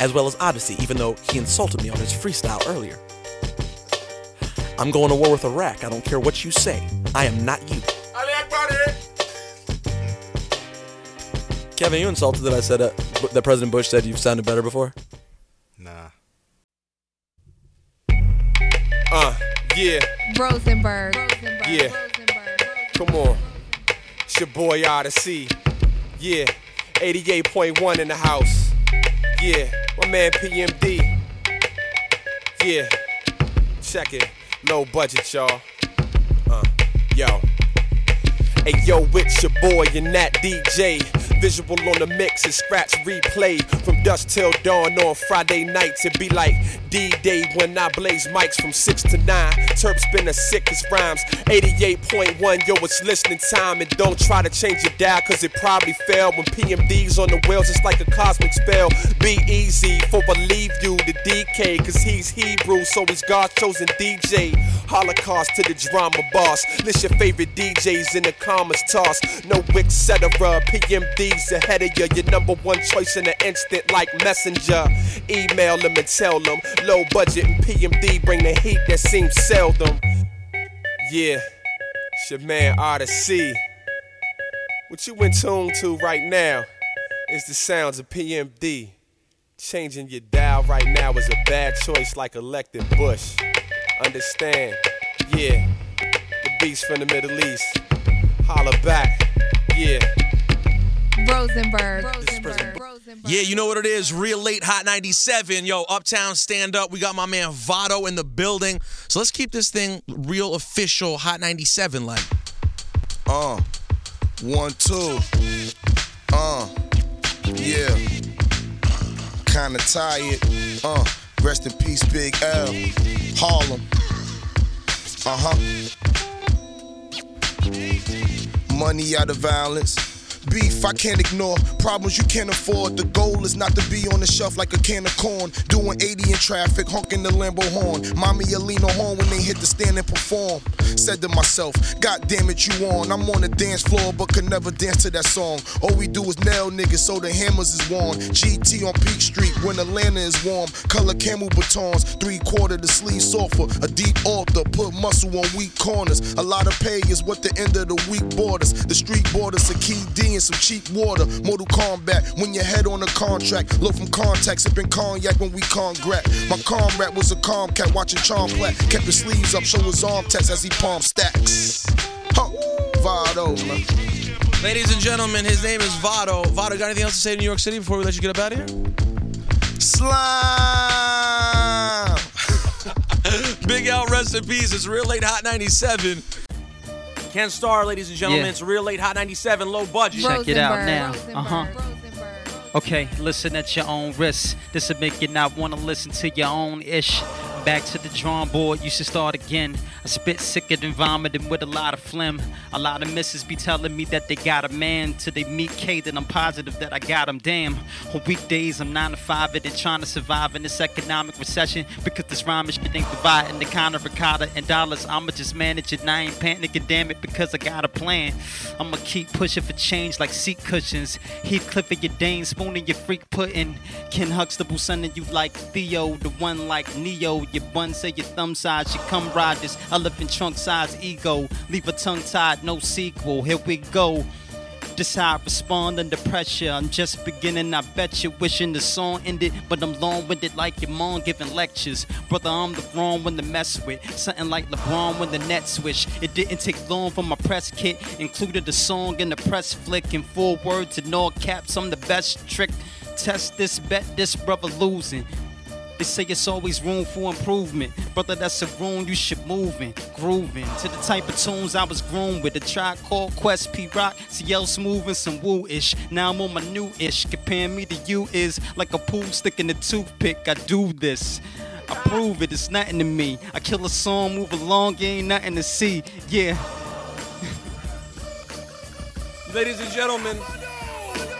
as well as Odyssey, even though he insulted me on his freestyle earlier. I'm going to war with Iraq. I don't care what you say. I am not you. Kevin, you insulted that I said uh, that President Bush said you've sounded better before? Nah. Uh, yeah, Rosenberg. yeah. Come on. It's your boy Odyssey. Yeah, 88.1 in the house. Yeah, my man PMD. Yeah, check it. Low budget, y'all. Uh, yo. Hey yo, it's your boy and that DJ. Visual on the mix and scratch replay from dusk till dawn on Friday nights. It be like D-Day when I blaze mics from six to nine. Terp spin the sickest rhymes. 88.1, yo, it's listening time. And don't try to change your dial, cause it probably fell. When PMD's on the wheels, it's like a cosmic spell. Be easy, for believe you to DK, cause he's Hebrew, so he's God's chosen DJ. Holocaust to the drama boss. List your favorite DJs in the commas toss. No etc. PMD's ahead of you. Your number one choice in an instant like messenger. Email them and tell them. Low budget and PMD bring the heat that seems seldom. Yeah, it's your man Odyssey. What you in tune to right now is the sounds of PMD. Changing your dial right now is a bad choice like electing Bush. Understand? Yeah, the beast from the Middle East. Holla back. Yeah. Rosenberg. Yeah, you know what it is. Real late Hot 97. Yo, Uptown stand up. We got my man Vado in the building. So let's keep this thing real official Hot 97 like. Uh, one, two. Uh, yeah. Kinda tired. Uh, rest in peace, Big L. Harlem. Uh huh. Money out of violence. Beef I can't ignore. Problems you can't afford. The goal is not to be on the shelf like a can of corn. Doing 80 in traffic, honking the Lambo horn. Mommy, you lean on horn when they hit the stand and perform. Said to myself, God damn it, you on. I'm on the dance floor, but could never dance to that song. All we do is nail niggas, so the hammers is worn. GT on Peak Street when Atlanta is warm. Color camel batons, three quarter the sleeve softer. A deep altar, put muscle on weak corners. A lot of pay is what the end of the week borders. The street borders, a key D and some cheap water. Mortal Kombat, when your head on a contract. Look from contacts, sipping cognac when we congrat. My comrade was a calm cat watching Charm Plat. Kept his sleeves up, show his arm tats as he palm stacks. Huh. Vado, man. Ladies and gentlemen, his name is Vado. Vado, got anything else to say to New York City before we let you get up out of here? Slime. Big L, rest in peace. It's Real Late Hot 97. Ken Starr, ladies and gentlemen. Yeah. It's Real Late Hot 97, low budget. Check it out now. Uh huh. Okay, listen at your own risk. This will make you not want to listen to your own ish. Back to the drawing board, you should start again. I spit sicker than vomiting with a lot of phlegm. A lot of misses be telling me that they got a man. Till they meet K, then I'm positive that I got him. Damn. On weekdays, I'm 9 to 5 and trying to survive in this economic recession. Because this rhyme shit ain't dividing the kind of ricotta and dollars. I'ma just manage it and I ain't panicking, damn it, because I got a plan. I'ma keep pushing for change like seat cushions. Heathcliff and your Dane spooning your freak pudding. Ken Huxtable sending you like Theo, the one like Neo. Your bun say your thumb size should come ride this elephant trunk size ego. Leave a tongue tied, no sequel. Here we go. This how I respond under pressure. I'm just beginning, I bet you wishing the song ended, but I'm long winded like your mom giving lectures. Brother, I'm the wrong one to mess with. Something like LeBron when the net switch. It didn't take long for my press kit, included the song in the press flick. In four words and all caps, I'm the best trick. Test this, bet this, brother losing. They say it's always room for improvement. Brother, that's a room you should move in, grooving to the type of tunes I was groomed with. A track called Quest Pete Rock, CL Smooth and some woo ish. Now I'm on my new ish. Comparing me to you is like a pool stick in a toothpick. I do this. I prove it, it's nothing to me. I kill a song, move along, ain't nothing to see. Yeah. Ladies and gentlemen,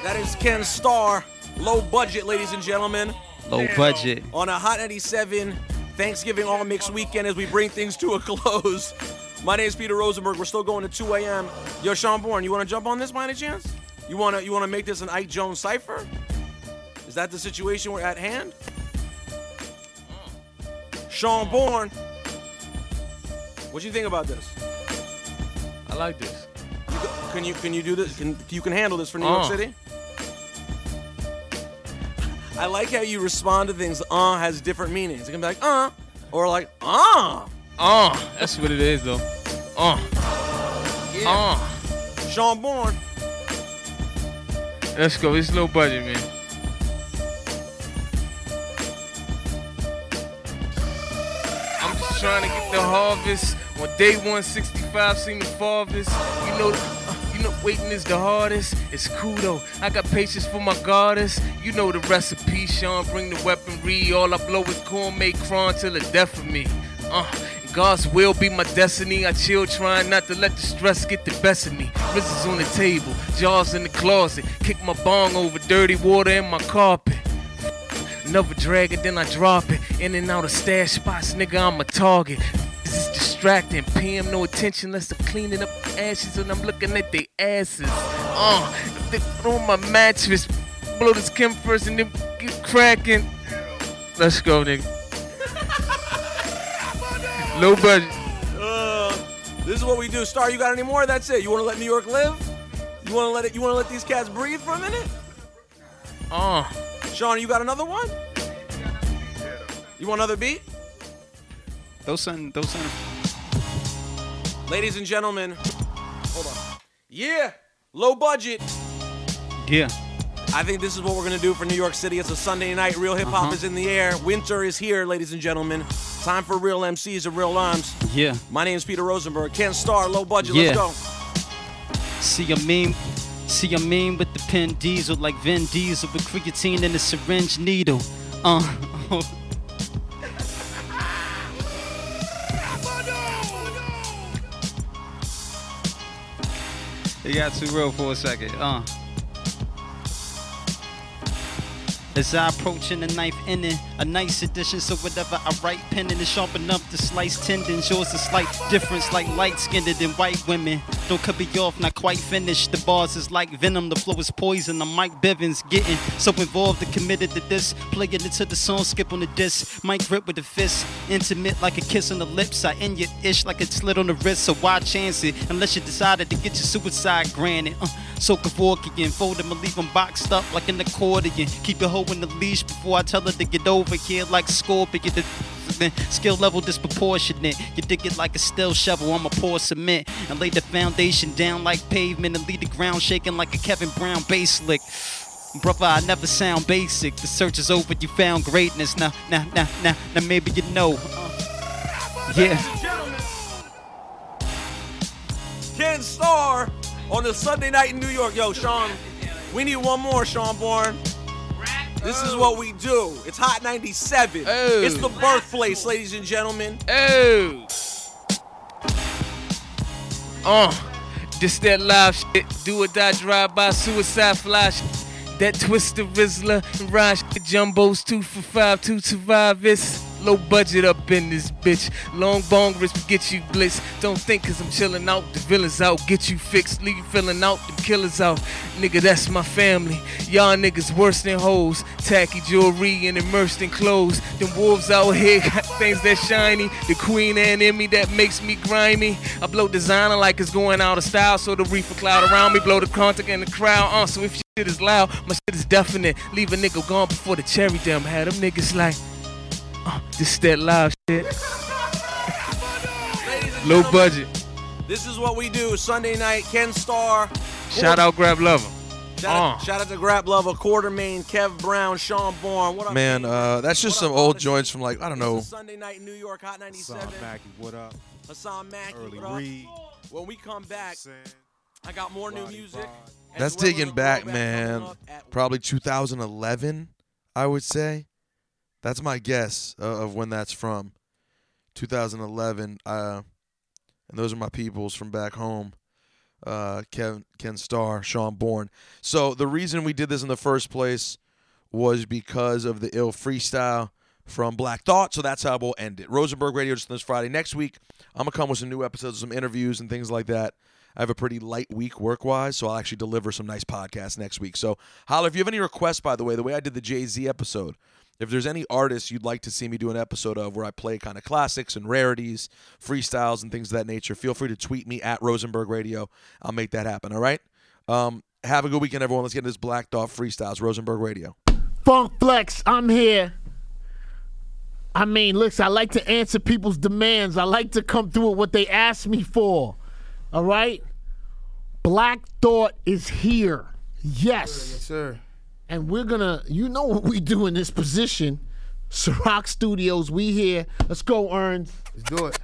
that is Ken Starr. Low budget, ladies and gentlemen. Low budget. On a Hot 97 Thanksgiving All Mix weekend as we bring things to a close. My name is Peter Rosenberg. We're still going to 2 a.m. Yo, Sean Bourne, you want to jump on this by any chance? You want to you want to make this an Ike Jones cipher? Is that the situation we're at hand? Sean Bourne, what do you think about this? I like this. You can you can you do this? Can you can handle this for New York Uh. City? I like how you respond to things. Uh has different meanings. It can be like uh, or like uh. Uh, that's what it is though. Uh, Uh. Sean Bourne. let's go. It's low budget, man. I'm just trying to get the harvest. On day 165, seen the farthest. You know, uh, you know, waiting is the hardest. It's cool though. I got patience for my goddess. You know the recipe, Sean. Bring the weaponry. All I blow is corn, make crawn till the death of me. Uh, God's will be my destiny. I chill, trying not to let the stress get the best of me. Rizzes on the table, jars in the closet. Kick my bong over dirty water in my carpet. Another drag it, then I drop it. In and out of stash spots, nigga, I'm a target. This is distracting. Pay 'em no attention unless I'm cleaning up the ashes and I'm looking at their asses. Uh, they throw my mattress. Blow this Kim first and then get cracking. Let's go, nigga. Low budget. Uh, this is what we do. Starr, you got any more? That's it. You want to let New York live? You want to let it? You want to let these cats breathe for a minute? Uh. Sean, you got another one? You want another beat? Those son, those son. Ladies and gentlemen, hold on. Yeah, low budget. Yeah. I think this is what we're gonna do for New York City. It's a Sunday night. Real hip hop Uh-huh. is in the air. Winter is here, ladies and gentlemen. Time for real MCs and real arms. Yeah. My name is Peter Rosenberg. Ken Starr, low budget. Yeah. Let's go. See a meme, see a meme with the pen diesel like Vin Diesel with creatine and a syringe needle. Uh. It got too real for a second. Uh. As I approach in the knife ending, a nice addition. So whatever I write, penning is sharp enough to slice tendons. Yours a slight difference, like light skinned than white women. Don't cut me off, not quite finished. The bars is like venom, the flow is poison. I'm Mike Bivins, getting so involved and committed to this. Playing into the song, skip on the disc. Mic grip with the fist, intimate like a kiss on the lips. I end your ish like a slit on the wrist. So why chance it unless you decided to get your suicide granted? Uh, so Kevorkian, fold them and leave them boxed up like an accordion. Keep your hoe in the leash before I tell her to get over here like Scorpion. The skill level disproportionate. You dig it like a steel shovel. I'ma pour cement and lay the foundation down like pavement and leave the ground shaking like a Kevin Brown bass lick. Brother, I never sound basic. The search is over, you found greatness. Now, now, now, now, now, maybe you know. Uh, yeah. Ken Starr on a Sunday night in New York. Yo, Sean, we need one more, Sean Bourne. This is what we do. It's Hot 97. Oh. It's the birthplace, ladies and gentlemen. Oh. Uh, this that live shit. Do or die, drive by, suicide flash. That twister Rizzler and Raj Jumbos, two for five, two survive this. Low budget up in this bitch. Long bong wrist get you blitz. Don't think cause I'm chilling out. The villains out, get you fixed. Leave you feeling out, the killers out. Nigga, that's my family. Y'all niggas worse than hoes. Tacky jewelry and immersed in clothes. Them wolves out here got things that shiny. The queen and in me that makes me grimy. I blow designer like it's going out of style. So the reefer cloud around me blow the contact in the crowd. Uh, so if shit is loud, my shit is definite. Leave a nigga gone before the cherry damn had them niggas like. Uh, this that live shit. Low budget. This is what we do Sunday night. Ken Starr. Shout out Grab Lover. Shout, out, shout out to Grab Lover, Quartermain, Kev Brown, Sean Bourne. What up, Man, uh, that's just some old joints from like I don't know. Sunday night in New York, Hot 97. Hassaan Mackey, what up? Hassaan Mackey, Early what up? Reed. When we come back, I got more new music. That's digging a back, man. coming up at Probably 2011, I would say. That's my guess of when that's from. 2011. Uh, and those are my peoples from back home. Uh, Ken Ken Starr, Sean Bourne. So the reason we did this in the first place was because of the ill freestyle from Black Thought. So that's how we'll end it. Rosenberg Radio just this Friday. Next week, I'm gonna come with some new episodes, some interviews, and things like that. I have a pretty light week work wise, so I'll actually deliver some nice podcasts next week. So holla if you have any requests, by the way, the way I did the Jay Z episode. If there's any artists you'd like to see me do an episode of where I play kind of classics and rarities, freestyles, and things of that nature, feel free to tweet me at Rosenberg Radio. I'll make that happen. All right. Um, have a good weekend, everyone. Let's get into this Black Thought freestyles. Rosenberg Radio. Funk Flex, I'm here. I mean, listen, I like to answer people's demands. I like to come through with what they ask me for. All right? Black Thought is here. Yes. Yes, sir. And we're gonna, you know what we do in this position. Ciroc Studios, we here. Let's go, Earns. Let's do it.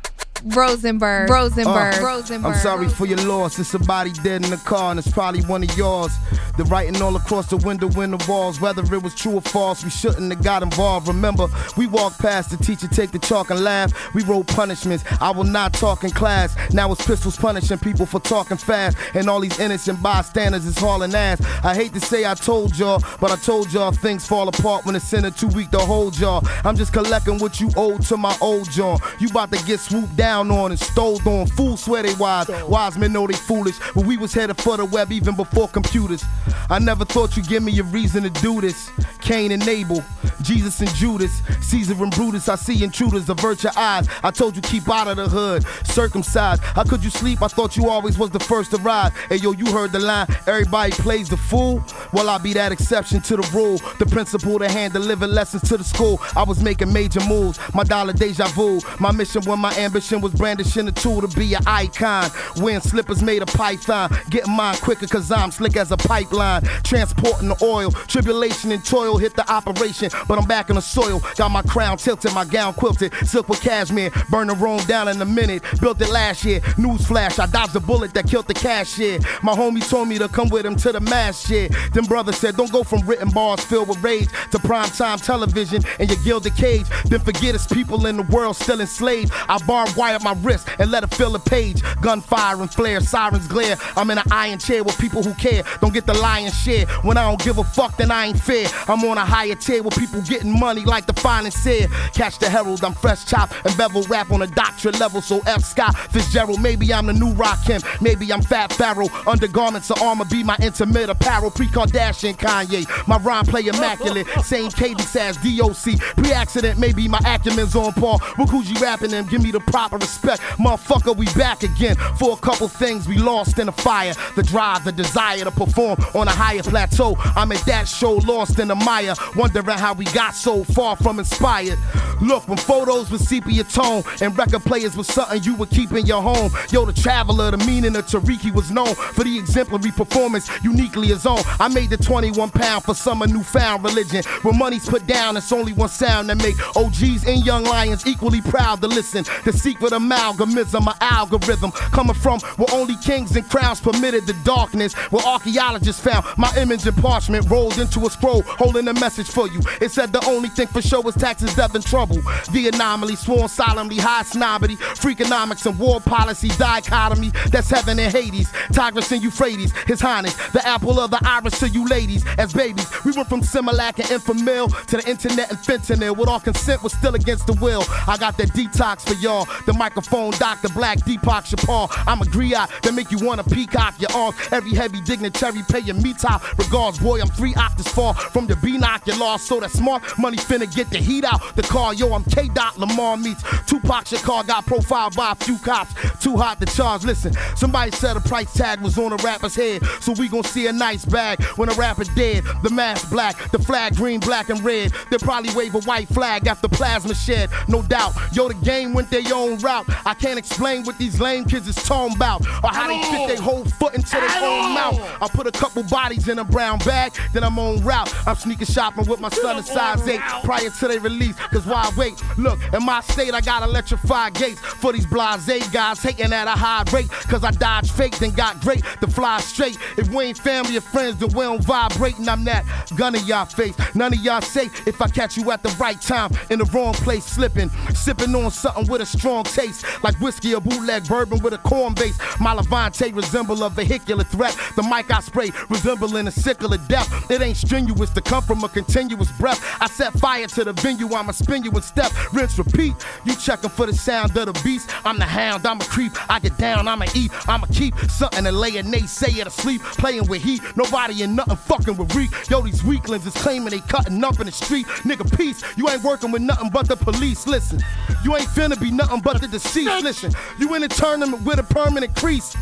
Rosenberg. Rosenberg. Uh, Rosenberg. I'm sorry for your loss. It's somebody dead in the car, and it's probably one of yours. The writing all across the window in the walls. Whether it was true or false, we shouldn't have got involved. Remember, we walked past the teacher, take the chalk and laugh. We wrote punishments. I will not talk in class. Now it's pistols punishing people for talking fast. And all these innocent bystanders is hauling ass. I hate to say I told y'all, but I told y'all things fall apart when it's in a too weak to hold y'all. I'm just collecting what you owe to my old John. You about to get swooped down on and stole on. Fools swear they wise. Wise men know they foolish. But we was headed for the web even before computers. I never thought you'd give me a reason to do this. Cain and Abel, Jesus and Judas, Caesar and Brutus. I see intruders, avert your eyes. I told you keep out of the hood, circumcised. How could you sleep? I thought you always was the first to rise. Hey yo, you heard the line. Everybody plays the fool. Well, I'll be that exception to the rule. The principle to hand deliver lessons to the school. I was making major moves. My dollar deja vu. My mission when my ambition was brandishing a tool to be an icon. Wearing slippers made of python. Getting mine quicker cause I'm slick as a pipeline. Transporting the oil. Tribulation and toil hit the operation. But I'm back in the soil. Got my crown tilted, my gown quilted, silk with cashmere. Burn the Rome down in a minute. Built it last year. News flash, I dodged the bullet that killed the cashier. My homie told me to come with him to the mass shit. Then brother said, don't go from written bars filled with rage to prime time television and your gilded cage. Then forget it's people in the world still enslaved. I barbed wire my wrist and let it fill a page. Gunfire and flare, sirens glare. I'm in an iron chair with people who care. Don't get the lion's share. When I don't give a fuck, then I ain't fair. I'm on a higher tier with people getting money like the finest said. Catch the herald, I'm fresh chop and bevel rap on a doctorate level. So F Scott Fitzgerald, maybe I'm the new Rakim. Maybe I'm Fat Pharaoh. Undergarments of armor be my intimate apparel. Pre Kardashian Kanye. My rhyme play immaculate. Same cadence as DOC. Pre accident, maybe my acumen's on par. With Coogee rapping them, give me the proper respect. Motherfucker, we back again for a couple things we lost in the fire. The drive, the desire to perform on a higher plateau. I'm at that show, lost in the mire. Wondering how we got so far from inspired. Look, when photos with sepia tone and record players was something you would keep in your home. Yo, the traveler, the meaning of Tariki was known for the exemplary performance uniquely his own. I made the 21 pound for some summer newfound religion. When money's put down, it's only one sound that make OGs and young lions equally proud to listen. The secret amalgamism, my algorithm, coming from where only kings and crowns permitted the darkness. Where archaeologists found my image in parchment rolled into a scroll, holding a message for you. It said the only thing for sure was taxes, death, and trouble. The anomaly, sworn solemnly, high snobbity, freakonomics and war policy dichotomy. That's heaven and Hades, Tigris and Euphrates. His Highness, the apple of the iris to you ladies. As babies, we went from Similac and Enfamil to the internet and fentanyl. With all consent was still against the will. I got that detox for y'all. The microphone, Dr. Black, Deepak Chopra. I'm a griot that make you wanna peacock your arms. Every heavy dignitary paying me top. Regards, boy, I'm three octaves far from the B knock you lost. So that money finna get the heat out. The car, yo, I'm K. Dot Lamar meets Tupac Shakur got profiled by a few cops. Too hot to charge. Listen, somebody said a price tag was on a rapper's head. So we gon' see a nice bag when a rapper dead. The mask black, the flag green, black, and red. They'll probably wave a white flag after plasma shed, no doubt. Yo, the game went their own route. I can't explain what these lame kids is talking about or how they fit their whole foot into their own mouth. I put a couple bodies in a brown bag, then I'm on route. I'm sneaking shopping with my son in size 8 prior to their release. Cause why wait? Look, in my state, I got electrified gates for these blase guys hating at a high rate. Cause I dodged fake, then got great to fly straight. If we ain't family or friends, then we don't vibrate. And I'm that gun in y'all face. None of y'all safe if I catch you at the right time in the wrong place, slipping. Sipping on something with a strong taste, like whiskey or bootleg bourbon with a corn base. My Levante resemble a vehicular threat. The mic I spray resembling a sickle of death. It ain't strenuous to come from a continuous breath. I set fire to the venue, I'ma spin you in step. Rinse, repeat. You checking for the sound of the beast. I'm the hound, I'm a creep. I get down, I'ma eat, I'ma keep something to lay a naysayer to sleep. Playing with heat, nobody and nothing fucking with reek. Yo, these weaklings is claiming they cutting up in the street. Nigga, peace. You ain't working with nothing but the police. Listen, you ain't finna be nothing but the deceased. Listen, you in a tournament with a permanent crease.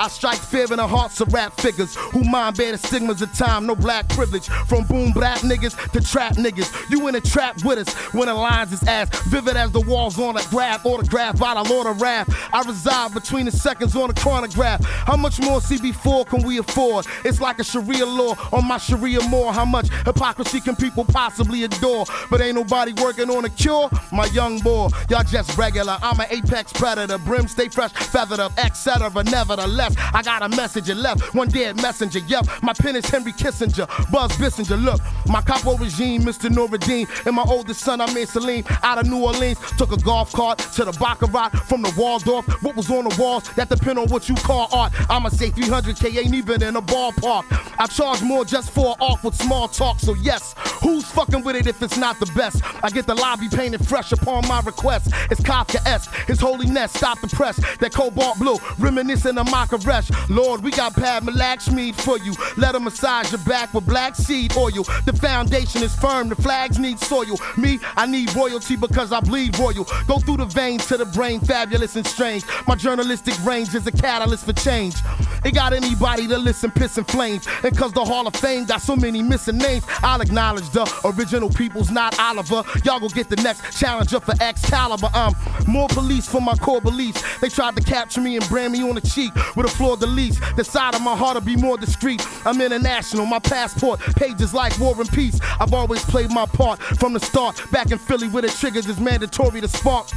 I strike fear in the hearts of rap figures who mind bear the stigmas of time, no black privilege. From boom rap niggas to trap niggas. You in a trap with us when the lines is as vivid as the walls on a graph, autograph by the Lord of Rap. I reside between the seconds on the chronograph. How much more CB4 can we afford? It's like a Sharia law on my Sharia more. How much hypocrisy can people possibly adore? But ain't nobody working on a cure. My young boy, y'all just regular. I'm an apex predator, brim stay fresh, feathered up, etc. But nevertheless. I got a messenger left. One dead messenger. Yep, my pen is Henry Kissinger. Buzz Bissinger. Look, my capo regime, Mr. Noradine, And my oldest son, I mean Salim, out of New Orleans. Took a golf cart to the Baccarat from the Waldorf. What was on the walls? That depend on what you call art. I'ma say 300k ain't even in a ballpark. I charge more just for awkward small talk. So yes, who's fucking with it if it's not the best? I get the lobby painted fresh upon my request. It's Kafka-esque. His holiness stop the press. That cobalt blue, reminiscent of my Rest. Lord, we got Padma Lakshmi for you. Let him massage your back with black seed oil. The foundation is firm, the flags need soil. Me, I need royalty because I bleed royal. Go through the veins to the brain, fabulous and strange. My journalistic range is a catalyst for change. It got anybody to listen, piss and flames. And cause the Hall of Fame got so many missing names, I'll acknowledge the original people's not Oliver. Y'all go get the next challenger for Excalibur. I'm more police for my core beliefs. They tried to capture me and brand me on the cheek with a fleur-de-lis. The side of my heart to be more discreet. I'm international. My passport pages like War and Peace. I've always played my part from the start. Back in Philly where the triggers is mandatory to spark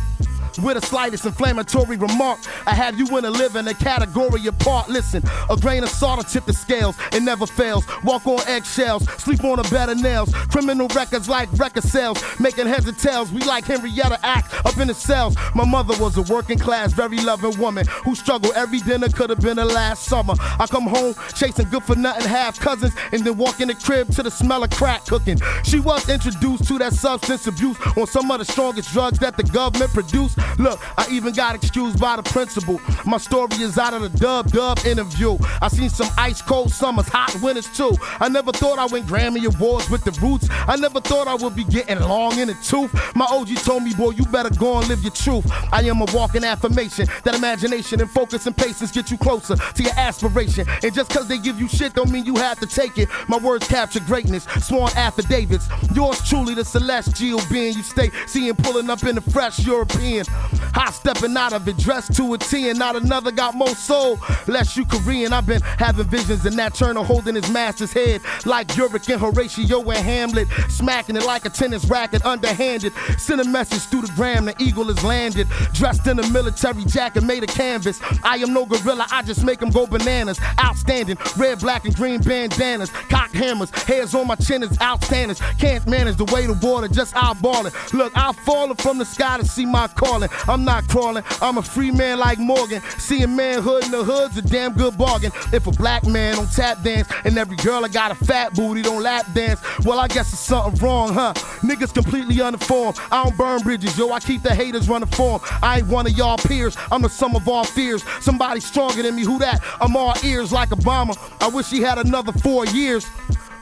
with the slightest inflammatory remark. I have you in a living a category apart. Listen, a grain of salt will tip the scales. It never fails. Walk on eggshells, sleep on a bed of nails. Criminal records like record sales, making heads and tails. We like Henrietta Lacks up in the cells. My mother was a working class, very loving woman who struggled every dinner could have been her last summer. I come home chasing good for nothing half cousins and then walk in the crib to the smell of crack cooking. She was introduced to that substance abuse on some of the strongest drugs that the government produced. Look, I even got excused by the principal. My story is out of the dub dub interview. I seen some ice cold summers, hot winters too. I never thought I win Grammy Awards with the roots. I never thought I would be getting long in the tooth. My OG told me, boy, you better go and live your truth. I am a walking affirmation that imagination and focus and patience get you closer to your aspiration. And just cause they give you shit don't mean you have to take it. My words capture greatness, sworn affidavits. Yours truly, the celestial being you stay seeing pulling up in the fresh European. Hot stepping out of it, dressed to a T, and not another got more soul. Less you Korean, I've been having visions, and that Turner holding his master's head like Yorick and Horatio and Hamlet, smacking it like a tennis racket, underhanded. Send a message through the gram, the eagle is landed, dressed in a military jacket made of canvas. I am no gorilla, I just make go bananas. Outstanding, red, black, and green bandanas, cock hammers, hairs on my chin is outstanding. Can't manage the way the water, just eyeballing. Look, I've fallen from the sky to see my calling. I'm not crawling, I'm a free man like Morgan. Seeing manhood in the hood's a damn good bargain. If a black man don't tap dance and every girl I got a fat booty don't lap dance, well, I guess it's something wrong, huh? Niggas completely uninformed. I don't burn bridges, yo, I keep the haters running form. I ain't one of y'all peers, I'm the sum of all fears. Somebody stronger than me, who that? I'm all ears like Obama. I wish he had another four years.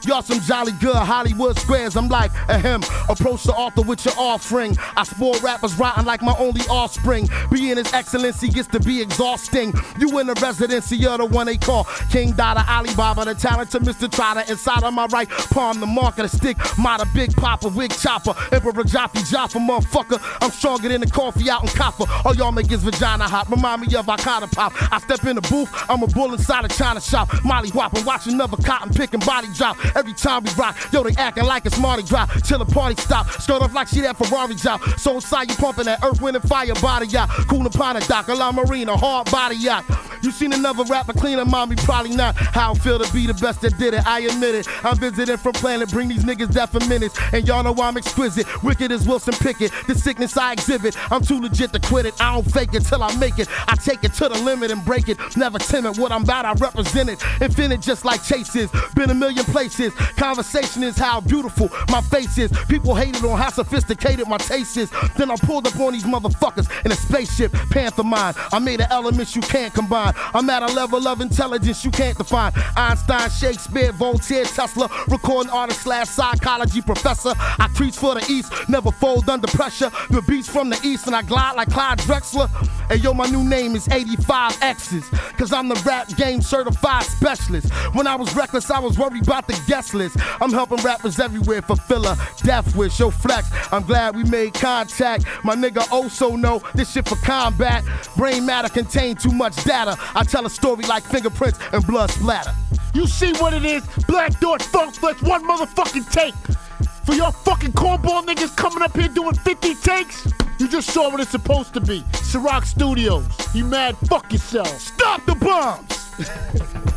Y'all some jolly good Hollywood squares. I'm like, eh, ahem. Approach the altar with your offering. I spoil rappers rotten like my only offspring. Being his excellency gets to be exhausting. You in the residency, you're the one they call King Dada Alibaba, the talented Mr. Trotter. Inside of my right palm, the mark of the stick. Mata Big Papa, Wig Chopper, Emperor Jaffe Joffer, motherfucker. I'm stronger than the coffee out in Copper. All y'all make his vagina hot. Remind me of Icona Pop. I step in the booth, I'm a bull inside a China shop. Molly whopping, watch another cotton picking body drop. Every time we rock, yo, they acting like it's Mardi Gras. Till the party stop, skirt off like she that Ferrari job. So inside you pumping that earth, wind, and fire body yacht. Cool upon a dock, a La Marina, hard body yacht. You seen another rapper cleaner, mommy? Probably not. How I feel to be the best that did it, I admit it. I'm visiting from planet, bring these niggas death for minutes. And y'all know I'm exquisite. Wicked as Wilson Pickett. The sickness I exhibit, I'm too legit to quit it. I don't fake it till I make it. I take it to the limit and break it. Never timid. What I'm about, I represent it. Infinite just like Chase is. Been a million places. Conversation is how beautiful my face is. People hated on how sophisticated my taste is. Then I pulled up on these motherfuckers in a spaceship, Panther mind. I made an elements you can't combine. I'm at a level of intelligence you can't define. Einstein, Shakespeare, Voltaire, Tesla, recording artist slash psychology professor. I preach for the East, never fold under pressure. The beats from the East, and I glide like Clyde Drexler. Hey yo, my new name is 85 X's, cause I'm the rap game certified specialist. When I was reckless, I was worried about the guest list. I'm helping rappers everywhere, fulfill a death wish. Yo, flex, I'm glad we made contact. My nigga also know this shit for combat. Brain matter contain too much data. I tell a story like fingerprints and blood splatter. You see what it is? Black Thought Funk Flex, one motherfucking take. For your fucking cornball niggas coming up here doing 50 takes, you just saw what it's supposed to be. Ciroc Studios. You mad? Fuck yourself. Stop the bombs!